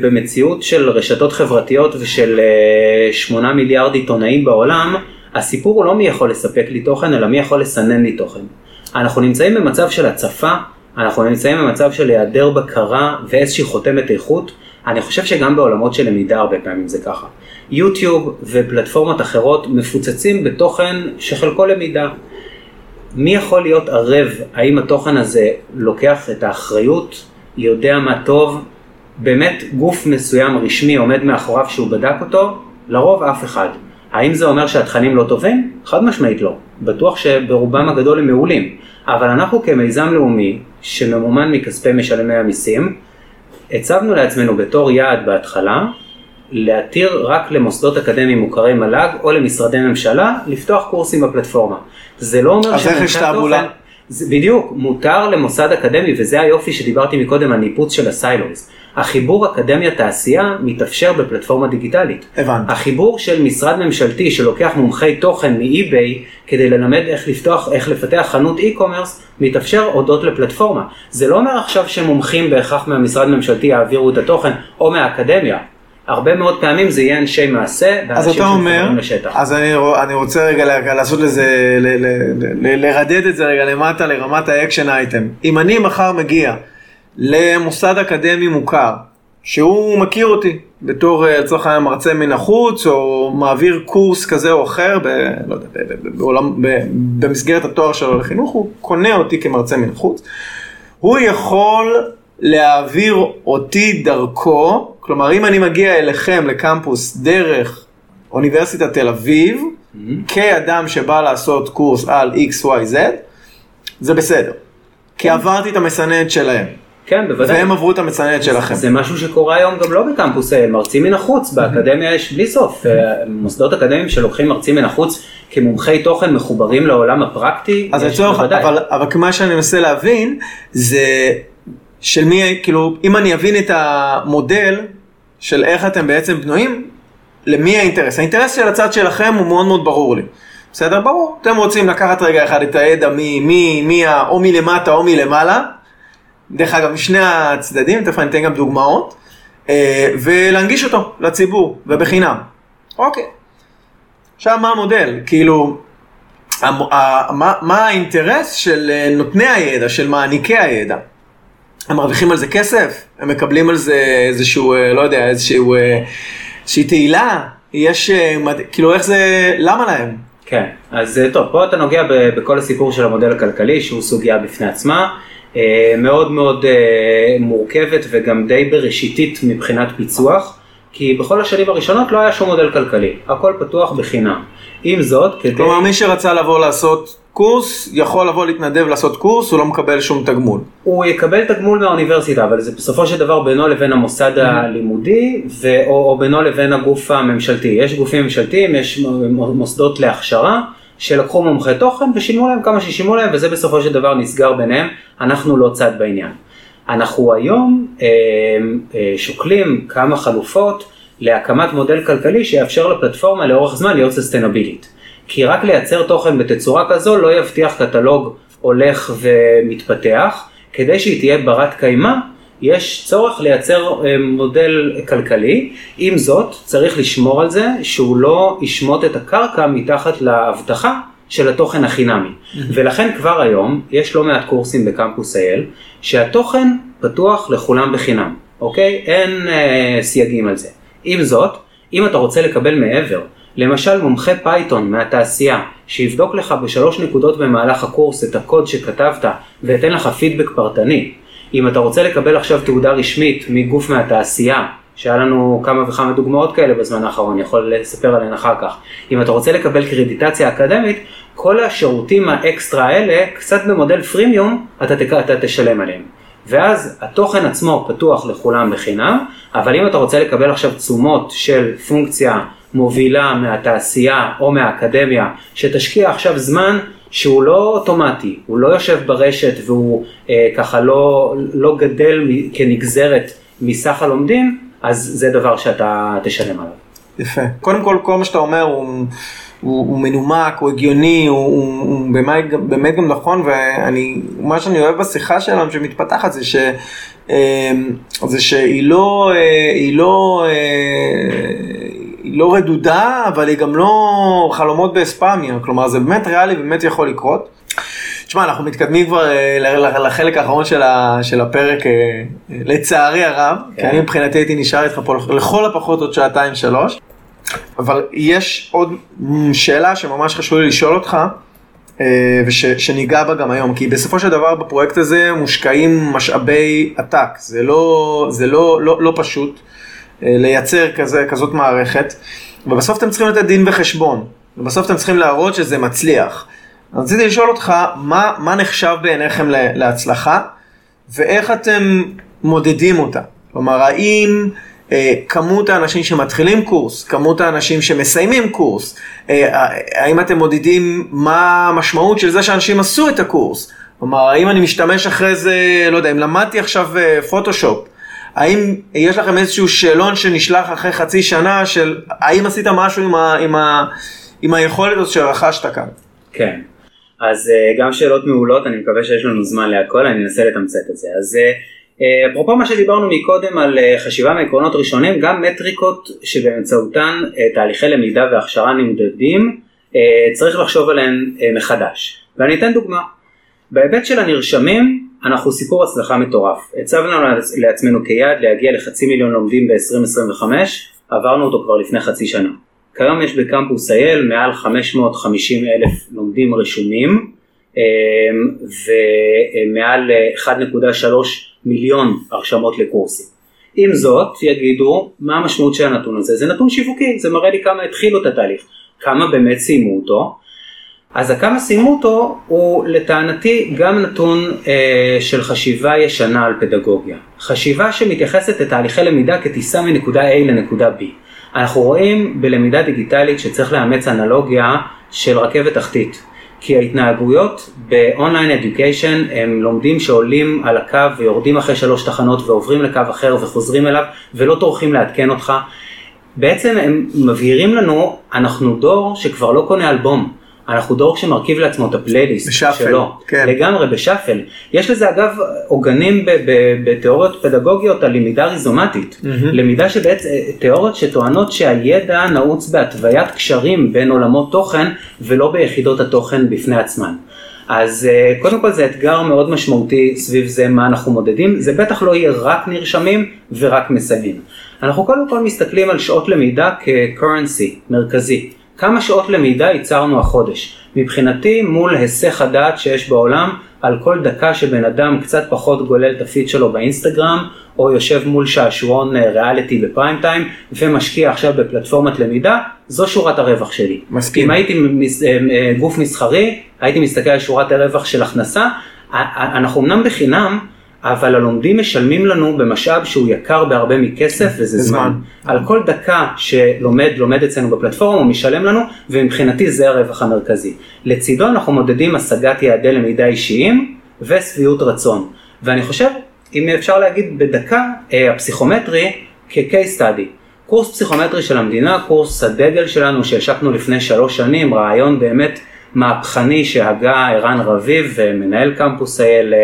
במציאות של רשתות חברתיות ושל 8 אה, מיליארד עיתונאים בעולם, הסיפור הוא לא מי יכול לספק לי תוכן, אלא מי יכול לסנן לי תוכן. אנחנו נמצאים במצב של הצפה, אנחנו נמצאים במצב של היעדר בקרה ואיזושהי חותמת איכות. אני חושב שגם בעולמות של למידה הרבה פעמים זה ככה. יוטיוב ופלטפורמות אחרות מפוצצים בתוכן שחלקו למידה. מי יכול להיות ערב האם התוכן הזה לוקח את האחריות, יודע מה טוב, באמת גוף מסוים רשמי עומד מאחוריו שהוא בדק אותו? לרוב אף אחד. האם זה אומר שהתכנים לא טובים? חד משמעית לא. בטוח שברובם הגדול הם מעולים. אבל אנחנו כמיזם לאומי שממומן מכספי משלמי המיסים, הצבנו לעצמנו בתור יעד בהתחלה להתיר רק למוסדות אקדמיים מוכרי מל"ג או למשרדי ממשלה לפתוח קורסים בפלטפורמה. זה לא אומר אז איך יש תעמולה? בדיוק, מותר למוסד אקדמי וזה היופי שדיברתי מקודם, הניפוץ של ה silos. החיבור אקדמיה תעשייה מתאפשר בפלטפורמה דיגיטלית. הבנתי. החיבור של משרד ממשלתי שלוקח מומחי תוכן מ eBay כדי ללמד איך לפתוח, איך לפתח חנות e-commerce, מתאפשר הודות לפלטפורמה. זה לא אומר עכשיו שמומחים בהכרח מהמשרד ממשלתי יעבירו את התוכן או מהאקדמיה. הרבה מאוד פעמים זה יהיה אנשי מעשה, ואנשים שמתחברים לשטח. אז אני, אני רוצה רגע לעשות לזה, ל, ל, ל, ל, לרדד את זה רגע למטה לרמת ה action item. אם אני מחר מגיע למוסד אקדמי מוכר, שהוא מכיר אותי בתור אה, לצורך העניין מרצה מן החוץ, או מעביר קורס כזה או אחר, ב, לא יודע, בעולם, ב, במסגרת התואר שלו לחינוך, הוא קונה אותי כמרצה מן החוץ. הוא יכול להעביר אותי דרכו, כלומר אם אני מגיע אליכם לקמפוס דרך אוניברסיטת תל אביב, mm-hmm. כאדם שבא לעשות קורס על XYZ, זה בסדר. כי כן. עברתי את המסננת שלהם. כן, בוודאי. והם עברו את המצננת שלכם. זה משהו שקורה היום גם לא בקמפוס אה, מרצים מן החוץ, באקדמיה יש בלי סוף. אה, מוסדות אקדמיים שלוקחים מרצים מן החוץ כמומחי תוכן מחוברים לעולם הפרקטי, אז לצורך, אבל, אבל מה שאני מנסה להבין זה של מי, כאילו, אם אני אבין את המודל של איך אתם בעצם בנויים, למי האינטרס? האינטרס של הצד שלכם הוא מאוד מאוד ברור לי. בסדר? ברור. אתם רוצים לקחת רגע אחד את הידע מ, מ, מ, או מלמטה או מלמעלה, דרך אגב, משני הצדדים, תכף אני אתן גם דוגמאות, אה, ולהנגיש אותו לציבור, ובחינם. אוקיי. עכשיו, מה המודל? כאילו, מה, מה האינטרס של אה, נותני הידע, של מעניקי הידע? הם מרוויחים על זה כסף? הם מקבלים על זה איזשהו, אה, לא יודע, איזשהו, איזושהי תהילה? יש, כאילו, איך זה, למה להם? כן, אז טוב, פה אתה נוגע בכל הסיפור של המודל הכלכלי, שהוא סוגיה בפני עצמה. אה, מאוד מאוד אה, מורכבת וגם די בראשיתית מבחינת פיצוח, כי בכל השנים הראשונות לא היה שום מודל כלכלי, הכל פתוח בחינם. עם זאת, כדי... כלומר מי שרצה לבוא לעשות קורס, יכול לבוא להתנדב לעשות קורס, הוא לא מקבל שום תגמול. הוא יקבל תגמול מהאוניברסיטה, אבל זה בסופו של דבר בינו לבין המוסד mm-hmm. הלימודי, ו... או, או בינו לבין הגוף הממשלתי. יש גופים ממשלתיים, יש מוסדות להכשרה. שלקחו מומחי תוכן ושילמו להם כמה ששילמו להם וזה בסופו של דבר נסגר ביניהם, אנחנו לא צד בעניין. אנחנו היום אה, אה, שוקלים כמה חלופות להקמת מודל כלכלי שיאפשר לפלטפורמה לאורך זמן להיות ססטנבילית. כי רק לייצר תוכן בתצורה כזו לא יבטיח קטלוג הולך ומתפתח, כדי שהיא תהיה ברת קיימא יש צורך לייצר אה, מודל כלכלי, עם זאת צריך לשמור על זה שהוא לא ישמוט את הקרקע מתחת להבטחה של התוכן החינמי. ולכן כבר היום יש לא מעט קורסים בקמפוס IL שהתוכן פתוח לכולם בחינם, אוקיי? אין אה, סייגים על זה. עם זאת, אם אתה רוצה לקבל מעבר, למשל מומחה Python מהתעשייה, שיבדוק לך בשלוש נקודות במהלך הקורס את הקוד שכתבת וייתן לך פידבק פרטני, אם אתה רוצה לקבל עכשיו תעודה רשמית מגוף מהתעשייה, שהיה לנו כמה וכמה דוגמאות כאלה בזמן האחרון, יכול לספר עליהן אחר כך. אם אתה רוצה לקבל קרדיטציה אקדמית, כל השירותים האקסטרה האלה, קצת במודל פרימיום, אתה, תק... אתה תשלם עליהם. ואז התוכן עצמו פתוח לכולם בחינם, אבל אם אתה רוצה לקבל עכשיו תשומות של פונקציה מובילה מהתעשייה או מהאקדמיה, שתשקיע עכשיו זמן שהוא לא אוטומטי, הוא לא יושב ברשת והוא אה, ככה לא, לא גדל כנגזרת מסך הלומדים, אז זה דבר שאתה תשלם עליו. יפה. קודם כל, כל מה שאתה אומר הוא, הוא, הוא מנומק, הוא הגיוני, הוא, הוא, הוא באמת, באמת גם נכון, ואני, מה שאני אוהב בשיחה שלנו שמתפתחת זה ש... אה, זה שהיא לא, אה, היא לא, היא לא רדודה, אבל היא גם לא חלומות באספמיה, כלומר זה באמת ריאלי, באמת יכול לקרות. תשמע, אנחנו מתקדמים כבר אה, לחלק האחרון של, הפרק, אה, לצערי הרב, כן. כי אני מבחינתי הייתי נשאר איתך פה לכל הפחות עוד שעתיים שלוש, אבל יש עוד שאלה שממש חשוב לי לשאול אותך, אה, ושניגע בה גם היום, כי בסופו של דבר בפרויקט הזה מושקעים משאבי עתק, זה לא, זה לא, לא, לא פשוט. אה, לייצר כזה, כזאת מערכת, ובסוף אתם צריכים לתת דין וחשבון, ובסוף אתם צריכים להראות שזה מצליח. רציתי לשאול אותך, מה, מה נחשב בעיניכם להצלחה, ואיך אתם מודדים אותה? כלומר, האם אה, כמות האנשים שמתחילים קורס, כמות האנשים שמסיימים קורס, אה, האם אתם מודדים מה המשמעות של זה שאנשים עשו את הקורס? כלומר, האם אני משתמש אחרי זה, לא יודע, אם למדתי עכשיו פוטושופ, אה, האם יש לכם איזשהו שאלון שנשלח אחרי חצי שנה של האם עשית משהו עם, ה, עם, ה, עם היכולת הזאת שרכשת כאן? כן, אז אה, גם שאלות מעולות, אני מקווה שיש לנו זמן להכל, אני אנסה לתמצת את זה. אז אה, אה, אפרופו מה שדיברנו מקודם על חשיבה מעקרונות ראשונים, גם מטריקות שבאמצעותן תהליכי למידה והכשרה נמדדים, צריך לחשוב עליהן מחדש. ואני אתן דוגמה. בהיבט של הנרשמים, אנחנו סיפור הצלחה מטורף. הצבנו לעצמנו כיעד להגיע לחצי מיליון לומדים ב-2025, עברנו אותו כבר לפני חצי שנה. כיום יש בקמפוס אייל מעל 550 אלף לומדים רשומים אמ, ומעל 1.3 מיליון הרשמות לקורסים. עם זאת, יגידו, מה המשמעות של הנתון הזה? זה נתון שיווקי, זה מראה לי כמה התחילו את התהליך, כמה באמת סיימו אותו, אז הכמה סיימו אותו הוא לטענתי גם נתון אה, של חשיבה ישנה על פדגוגיה. חשיבה שמתייחסת לתהליכי למידה כטיסה מנקודה A לנקודה B. אנחנו רואים בלמידה דיגיטלית שצריך לאמץ אנלוגיה של רכבת תחתית. כי ההתנהגויות באונליין אדיוקיישן הם לומדים שעולים על הקו ויורדים אחרי שלוש תחנות ועוברים לקו אחר וחוזרים אליו ולא טורחים לעדכן אותך. בעצם הם מבהירים לנו, אנחנו דור שכבר לא קונה אלבום. אנחנו דור שמרכיב לעצמו את הפלייליסט בשאפל, שלו, כן. לגמרי בשאפל. יש לזה אגב עוגנים בתיאוריות פדגוגיות על למידה ריזומטית, mm-hmm. למידה שבעצם, תיאוריות שטוענות שהידע נעוץ בהתוויית קשרים בין עולמות תוכן ולא ביחידות התוכן בפני עצמן. אז אה, קודם כל זה אתגר מאוד משמעותי סביב זה מה אנחנו מודדים, זה בטח לא יהיה רק נרשמים ורק מסיימים. אנחנו קודם כל מסתכלים על שעות למידה כ-currency מרכזי. כמה שעות למידה ייצרנו החודש. מבחינתי מול היסח הדעת שיש בעולם, על כל דקה שבן אדם קצת פחות גולל את הפיד שלו באינסטגרם, או יושב מול שעשועון אה, ריאליטי בפריים טיים, ומשקיע עכשיו בפלטפורמת למידה, זו שורת הרווח שלי. מסכים. אם הייתי אה, אה, גוף מסחרי, הייתי מסתכל על שורת הרווח של הכנסה, אנחנו אמנם בחינם, אבל הלומדים משלמים לנו במשאב שהוא יקר בהרבה מכסף וזה זמן. זמן. על כל דקה שלומד לומד אצלנו בפלטפורמה הוא משלם לנו ומבחינתי זה הרווח המרכזי. לצידו אנחנו מודדים השגת יעדי למידה אישיים ושביעות רצון. ואני חושב, אם אפשר להגיד בדקה, אה, הפסיכומטרי כ-case study. קורס פסיכומטרי של המדינה, קורס הדגל שלנו שהשקנו לפני שלוש שנים, רעיון באמת מהפכני שהגה ערן רביב, מנהל קמפוס האלה.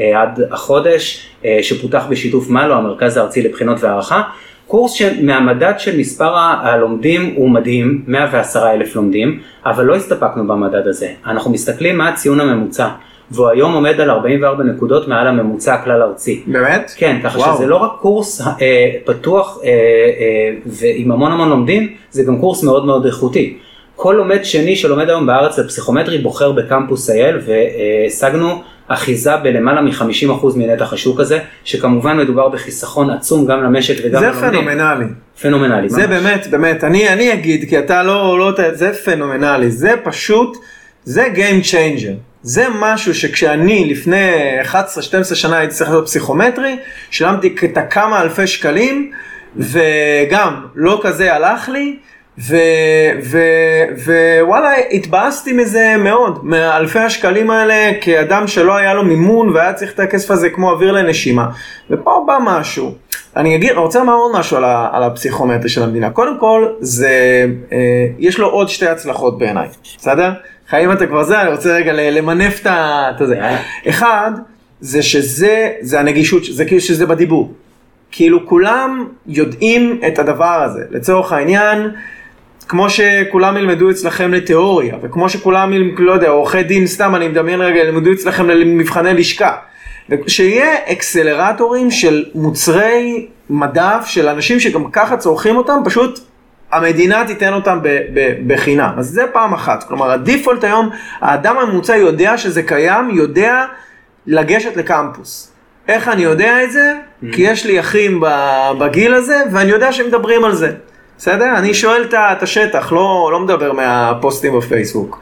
אה, עד החודש, אה, שפותח בשיתוף מלו, המרכז הארצי לבחינות והערכה. קורס שמהמדד של מספר הלומדים הוא מדהים, 110 אלף לומדים, אבל לא הסתפקנו במדד הזה. אנחנו מסתכלים מה הציון הממוצע. והוא היום עומד על 44 נקודות מעל הממוצע הכלל ארצי. באמת? כן, ככה וואו. שזה לא רק קורס אה, פתוח אה, אה, ועם המון המון לומדים, זה גם קורס מאוד מאוד איכותי. כל לומד שני שלומד היום בארץ לפסיכומטרי בוחר בקמפוס אייל והשגנו אחיזה בלמעלה מ-50% מנתח השוק הזה, שכמובן מדובר בחיסכון עצום גם למשק וגם ללומדים. זה פנומנלי. פנומנלי, זה ממש. באמת, באמת, אני, אני אגיד, כי אתה לא, לא, זה פנומנלי, זה פשוט, זה Game Changer. זה משהו שכשאני לפני 11-12 שנה הייתי צריך להיות פסיכומטרי, שילמתי את הכמה אלפי שקלים, וגם לא כזה הלך לי, ווואלה, התבאסתי מזה מאוד, מאלפי השקלים האלה, כאדם שלא היה לו מימון והיה צריך את הכסף הזה כמו אוויר לנשימה. ופה בא משהו. אני אגיד, אני רוצה לומר עוד משהו על, ה, על הפסיכומטרי של המדינה. קודם כל, זה, אה, יש לו עוד שתי הצלחות בעיניי, בסדר? חיים אתה כבר זה, אני רוצה רגע למנף את זה. אחד, זה שזה, זה הנגישות, זה כאילו שזה בדיבור. כאילו כולם יודעים את הדבר הזה. לצורך העניין, כמו שכולם ילמדו אצלכם לתיאוריה, וכמו שכולם, לא יודע, עורכי דין סתם, אני מדמיין רגע, ילמדו אצלכם למבחני לשכה. ושיהיה אקסלרטורים של מוצרי מדף של אנשים שגם ככה צורכים אותם, פשוט המדינה תיתן אותם בחינם. אז זה פעם אחת. כלומר, הדיפולט היום, האדם הממוצע יודע שזה קיים, יודע לגשת לקמפוס. איך אני יודע את זה? Mm-hmm. כי יש לי אחים בגיל הזה, ואני יודע שמדברים על זה. בסדר? אני שואל את השטח, לא, לא מדבר מהפוסטים בפייסבוק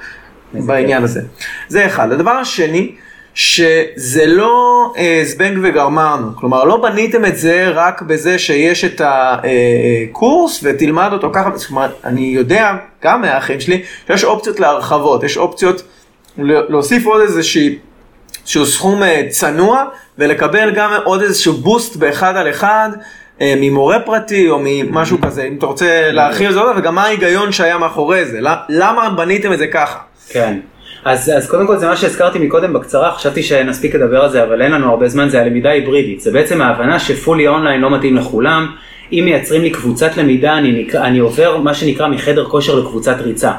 בעניין הזה. זה אחד. הדבר השני, שזה לא אה, זבנג וגרמרנו, כלומר לא בניתם את זה רק בזה שיש את הקורס ותלמד אותו ככה, זאת אומרת, אני יודע, גם מהאחים שלי, שיש אופציות להרחבות, יש אופציות להוסיף עוד איזושהי, איזשהו סכום אה, צנוע ולקבל גם עוד איזשהו בוסט באחד על אחד. אה, ממורה פרטי או ממשהו כזה, אם אתה רוצה להרחיב את זה, וגם מה ההיגיון שהיה מאחורי זה, למה בניתם את זה ככה? כן. אז, אז קודם כל זה מה שהזכרתי מקודם בקצרה, חשבתי שנספיק לדבר על זה, אבל אין לנו הרבה זמן, זה הלמידה היברידית. זה בעצם ההבנה שפולי אונליין לא מתאים לכולם. אם מייצרים לי קבוצת למידה, אני, אני עובר מה שנקרא מחדר כושר לקבוצת ריצה.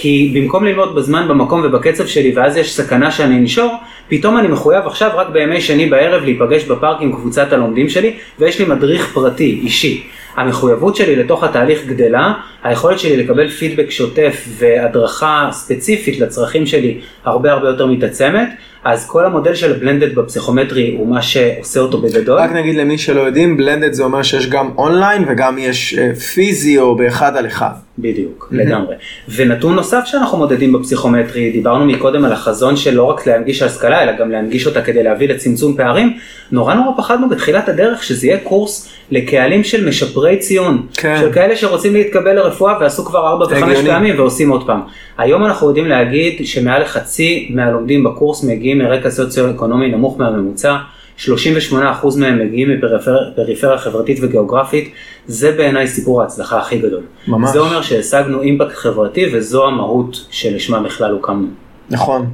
כי במקום ללמוד בזמן, במקום ובקצב שלי, ואז יש סכנה שאני אנשור, פתאום אני מחויב עכשיו רק בימי שני בערב להיפגש בפארק עם קבוצת הלומדים שלי, ויש לי מדריך פרטי, אישי. המחויבות שלי לתוך התהליך גדלה, היכולת שלי לקבל פידבק שוטף והדרכה ספציפית לצרכים שלי הרבה הרבה יותר מתעצמת, אז כל המודל של בלנדד בפסיכומטרי הוא מה שעושה אותו בגדול. רק נגיד למי שלא יודעים, בלנדד זה אומר שיש גם אונליין וגם יש אה, פיזי או באחד על אחד. בדיוק, mm-hmm. לגמרי. ונתון נוסף שאנחנו מודדים בפסיכומטרי, דיברנו מקודם על החזון של לא רק להנגיש השכלה, אלא גם להנגיש אותה כדי להביא לצמצום פערים. נורא נורא פחדנו בתחילת הדרך שזה יהיה קורס לקהלים של משפרי ציון. כן. של כאלה שרוצים להתקבל לרפואה ועשו כבר ארבע וחמש פעמים ועושים עוד פעם. היום אנחנו יודעים להגיד שמעל לחצי מהלומדים בקורס מגיעים מרקע סוציו-אקונומי נמוך מהממוצע. 38% מהם מגיעים מפריפריה חברתית וגיאוגרפית, זה בעיניי סיפור ההצלחה הכי גדול. ממש. זה אומר שהשגנו אימפקט חברתי וזו המהות שלשמה בכלל הוקמנו. נכון.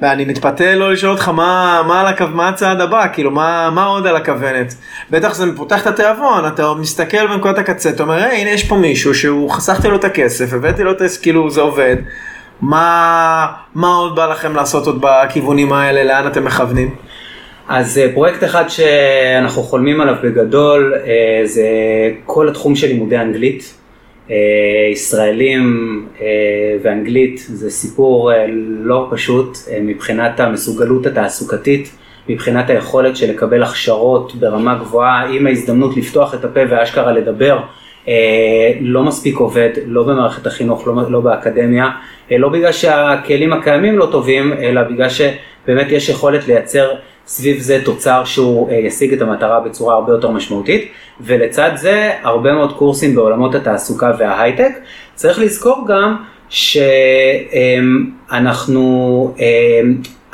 ואני מתפתה לא לשאול אותך מה, מה, על הקו, מה הצעד הבא, כאילו מה, מה עוד על הכוונת. בטח זה פותח את התיאבון, אתה מסתכל בנקודת הקצה, אתה אומר, הנה יש פה מישהו שהוא, חסכתי לו את הכסף, הבאתי לו את זה, כאילו זה עובד. מה, מה עוד בא לכם לעשות עוד בכיוונים האלה, לאן אתם מכוונים? אז אה, פרויקט אחד שאנחנו חולמים עליו בגדול אה, זה כל התחום של לימודי אנגלית. אה, ישראלים ואנגלית זה סיפור לא פשוט מבחינת המסוגלות התעסוקתית, מבחינת היכולת של לקבל הכשרות ברמה גבוהה עם ההזדמנות לפתוח את הפה ואשכרה לדבר. לא מספיק עובד, לא במערכת החינוך, לא, לא באקדמיה, לא בגלל שהכלים הקיימים לא טובים, אלא בגלל שבאמת יש יכולת לייצר סביב זה תוצר שהוא אה, ישיג את המטרה בצורה הרבה יותר משמעותית, ולצד זה הרבה מאוד קורסים בעולמות התעסוקה וההייטק. צריך לזכור גם שאנחנו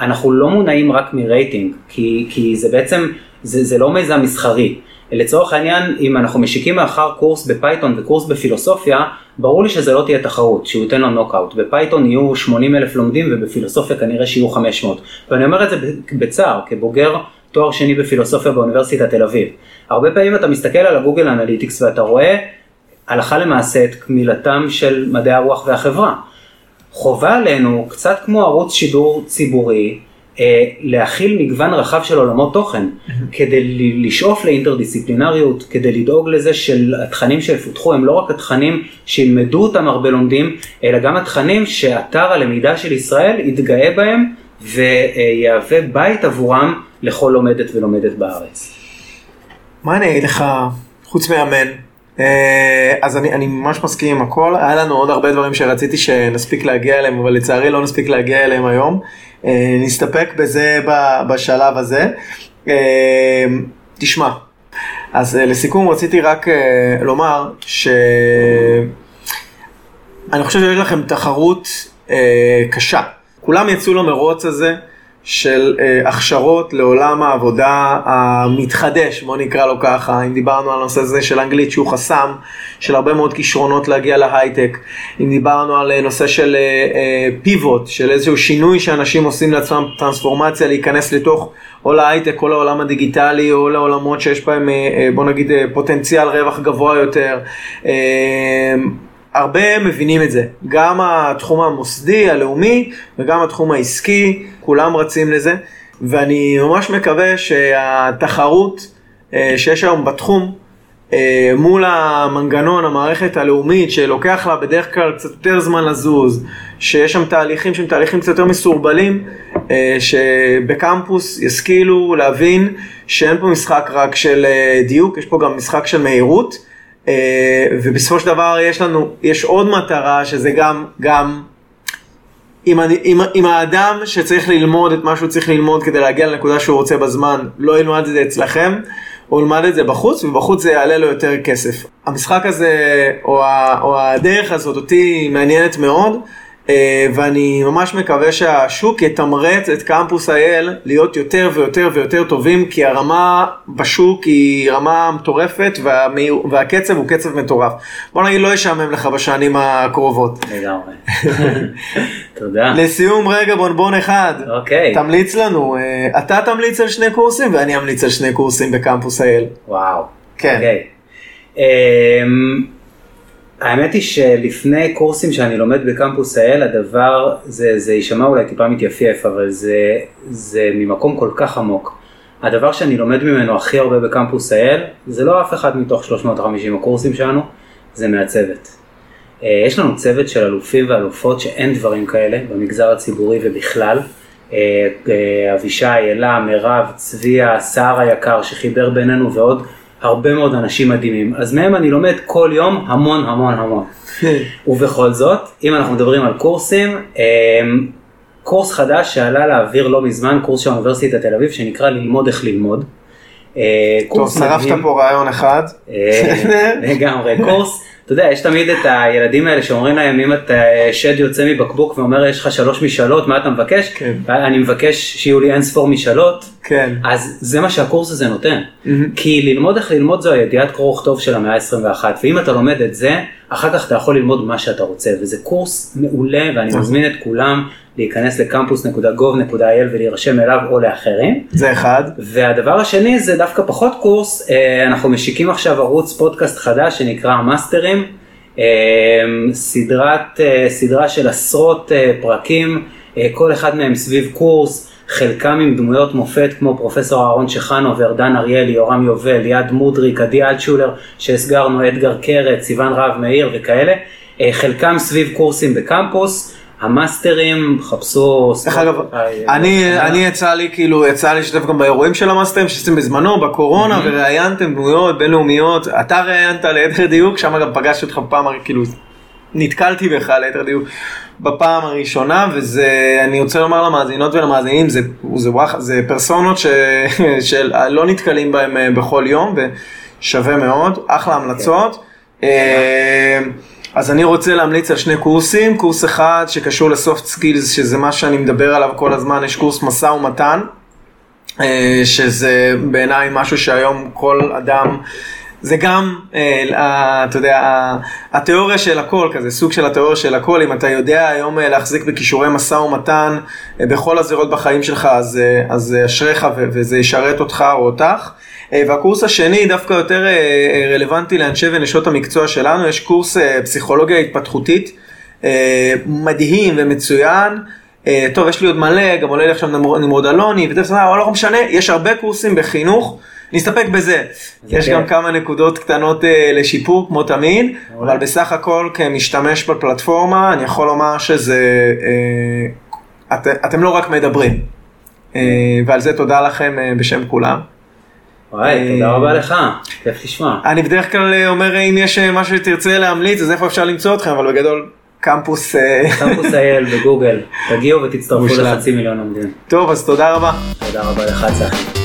אנחנו לא מונעים רק מרייטינג, כי, כי זה בעצם, זה, זה לא מיזם מסחרי. לצורך העניין, אם אנחנו משיקים מחר קורס ב Python וקורס בפילוסופיה, ברור לי שזה לא תהיה תחרות, שהוא ייתן לו נוקאוט. ב Python יהיו 80 אלף לומדים ובפילוסופיה כנראה שיהיו 500. ואני אומר את זה בצער, כבוגר תואר שני בפילוסופיה באוניברסיטת תל אביב. הרבה פעמים אתה מסתכל על הגוגל אנליטיקס ואתה רואה הלכה למעשה את קמילתם של מדעי הרוח והחברה. חובה עלינו, קצת כמו ערוץ שידור ציבורי, אה, להכיל מגוון רחב של עולמות תוכן, כדי לשאוף לאינטרדיסציפלינריות, כדי לדאוג לזה שהתכנים שיפותחו הם לא רק התכנים שילמדו אותם הרבה לומדים, אלא גם התכנים שאתר הלמידה של ישראל יתגאה בהם ויהווה בית עבורם לכל לומדת ולומדת בארץ. מה אני אגיד לך, חוץ מאמן? אה, אז אני, אני ממש מסכים עם הכל, היה לנו עוד הרבה דברים שרציתי שנספיק להגיע אליהם, אבל לצערי לא נספיק להגיע אליהם היום. אה, נסתפק בזה בשלב הזה. אה, תשמע, אז לסיכום רציתי רק לומר ש... אני חושב שיש לכם תחרות קשה. כולם יצאו למרוץ הזה של אה, הכשרות לעולם העבודה המתחדש, בוא נקרא לו ככה, אם דיברנו על הנושא הזה של אנגלית שהוא חסם, של הרבה מאוד כישרונות להגיע להייטק, אם דיברנו על אה, נושא של פיבוט, של איזשהו שינוי שאנשים עושים לעצמם טרנספורמציה, להיכנס לתוך או להייטק או לעולם הדיגיטלי או לעולמות שיש בהם בוא נגיד פוטנציאל רווח גבוה יותר. הרבה מבינים את זה, גם התחום המוסדי, הלאומי וגם התחום העסקי, כולם רצים לזה, ואני ממש מקווה שהתחרות אה, שיש היום בתחום, אה, מול המנגנון, המערכת הלאומית, שלוקח לה בדרך כלל קצת יותר זמן לזוז, שיש שם תהליכים שהם תהליכים קצת יותר מסורבלים, אה, שבקמפוס ישכילו להבין שאין פה משחק רק של דיוק, יש פה גם משחק של מהירות. אה, ובסופו של דבר יש לנו, יש עוד מטרה שזה גם, גם אם, אני, אם, אם האדם שצריך ללמוד את מה שהוא צריך ללמוד כדי להגיע לנקודה שהוא רוצה בזמן, לא ילמד את זה אצלכם, הוא ילמד את זה בחוץ, ובחוץ זה יעלה לו יותר כסף. המשחק הזה, או, ה, או הדרך הזאת, אותי מעניינת מאוד. אה, ואני ממש מקווה שהשוק יתמרץ את קמפוס אייל להיות יותר ויותר ויותר טובים, כי הרמה בשוק היא רמה מטורפת. והקצב הוא קצב מטורף. בוא נגיד לא ישעמם לך בשנים הקרובות. לגמרי. תודה. לסיום רגע בונבון אחד. אוקיי. תמליץ לנו, אה, אתה תמליץ על שני קורסים ואני אמליץ על שני קורסים בקמפוס אייל. וואו. כן. אוקיי. אמ, האמת היא שלפני קורסים שאני לומד בקמפוס האל, הדבר, זה, זה יישמע אולי טיפה מתייפייף, אבל זה, זה ממקום כל כך עמוק. הדבר שאני לומד ממנו הכי הרבה בקמפוס האל, זה לא אף אחד מתוך 350 הקורסים שלנו, זה מהצוות. אה, יש לנו צוות של אלופים ואלופות שאין דברים כאלה במגזר הציבורי ובכלל. אה, אה, אבישי, אלה, מירב, צביה, סער היקר שחיבר בינינו ועוד הרבה מאוד אנשים מדהימים, אז מהם אני לומד כל יום המון המון המון. ובכל זאת, אם אנחנו מדברים על קורסים, אמ, קורס חדש שעלה לאוויר לא מזמן, קורס של אוניברסיטת תל אביב, שנקרא ללמוד איך ללמוד. אה, טוב, שרפת פה רעיון אחד. אה, לגמרי, קורס אתה יודע, יש תמיד את הילדים האלה שאומרים להם, אם אתה שד יוצא מבקבוק ואומר, יש לך שלוש משאלות, מה אתה מבקש? כן. אני מבקש שיהיו לי אין ספור משאלות. כן. אז זה מה שהקורס הזה נותן. Mm-hmm. כי ללמוד איך ללמוד זו הידיעת קרוא וכתוב של המאה ה-21, ואם אתה לומד את זה, אחר כך אתה יכול ללמוד מה שאתה רוצה, וזה קורס מעולה, ואני נכון. מזמין את כולם להיכנס לקמפוס.gov.il ולהירשם אליו או לאחרים. זה אחד. והדבר השני זה דווקא פחות קורס, אה, אנחנו משיקים עכשיו ערוץ פודקאסט חדש שנקרא מאסטרים, אה, סדרת, אה, סדרה של עשרות פרקים, כל אחד מהם סביב קורס. חלקם עם דמויות מופת כמו פרופסור אהרון צ'חנובר, דן אריאלי, יורם יובל, ליעד מודריק, עדי אלטשולר שהסגרנו, אדגר קרת, סיון רהב מאיר וכאלה, חלקם סביב קורסים בקמפוס. המאסטרים, חפשו... דרך אגב, אני, אני יצא לי כאילו, יצא לי לשתף גם באירועים של המאסטרים שעשיתם בזמנו, בקורונה, וראיינתם דמויות בינלאומיות, אתה ראיינת ליתר דיוק, שם גם פגשתי אותך פעם, כאילו, נתקלתי בך ליתר דיוק בפעם הראשונה, וזה, אני רוצה לומר למאזינות ולמאזינים, זה, זה, זה, זה פרסונות ש, שלא נתקלים בהם אה, בכל יום, ושווה מאוד, אחלה המלצות. כן. אה, אז אני רוצה להמליץ על שני קורסים, קורס אחד שקשור ל soft skills, שזה מה שאני מדבר עליו כל הזמן, יש קורס משא ומתן, אה, שזה בעיניי משהו שהיום כל אדם, זה גם, אה, אתה יודע, התיאוריה של הכל, כזה סוג של התיאוריה של הכל, אם אתה יודע היום אה, להחזיק בכישורי משא ומתן בכל הזירות בחיים שלך, אז אשריך וזה ישרת אותך או אותך. אה, והקורס השני דווקא יותר אה, אה, רלוונטי לאנשי ונשות המקצוע שלנו, יש קורס פסיכולוגיה התפתחותית מדהים ומצוין. טוב, יש לי עוד מלא, גם עולה לי עכשיו נמרוד אלוני, וזה לא משנה, יש הרבה קורסים בחינוך. נסתפק בזה. יש גם כמה נקודות קטנות לשיפור כמו תמיד, אבל בסך הכל כמשתמש בפלטפורמה, אני יכול לומר שזה, אתם לא רק מדברים. ועל זה תודה לכם בשם כולם. וואי, תודה רבה לך, כיף לשמוע. אני בדרך כלל אה, אומר אם יש אה, משהו שתרצה להמליץ אז איפה אפשר למצוא אתכם, אבל בגדול קמפוס... אה, קמפוס אייל בגוגל, תגיעו ותצטרפו לחצי מיליון עומדים. טוב, אז תודה רבה. תודה רבה לך צחי.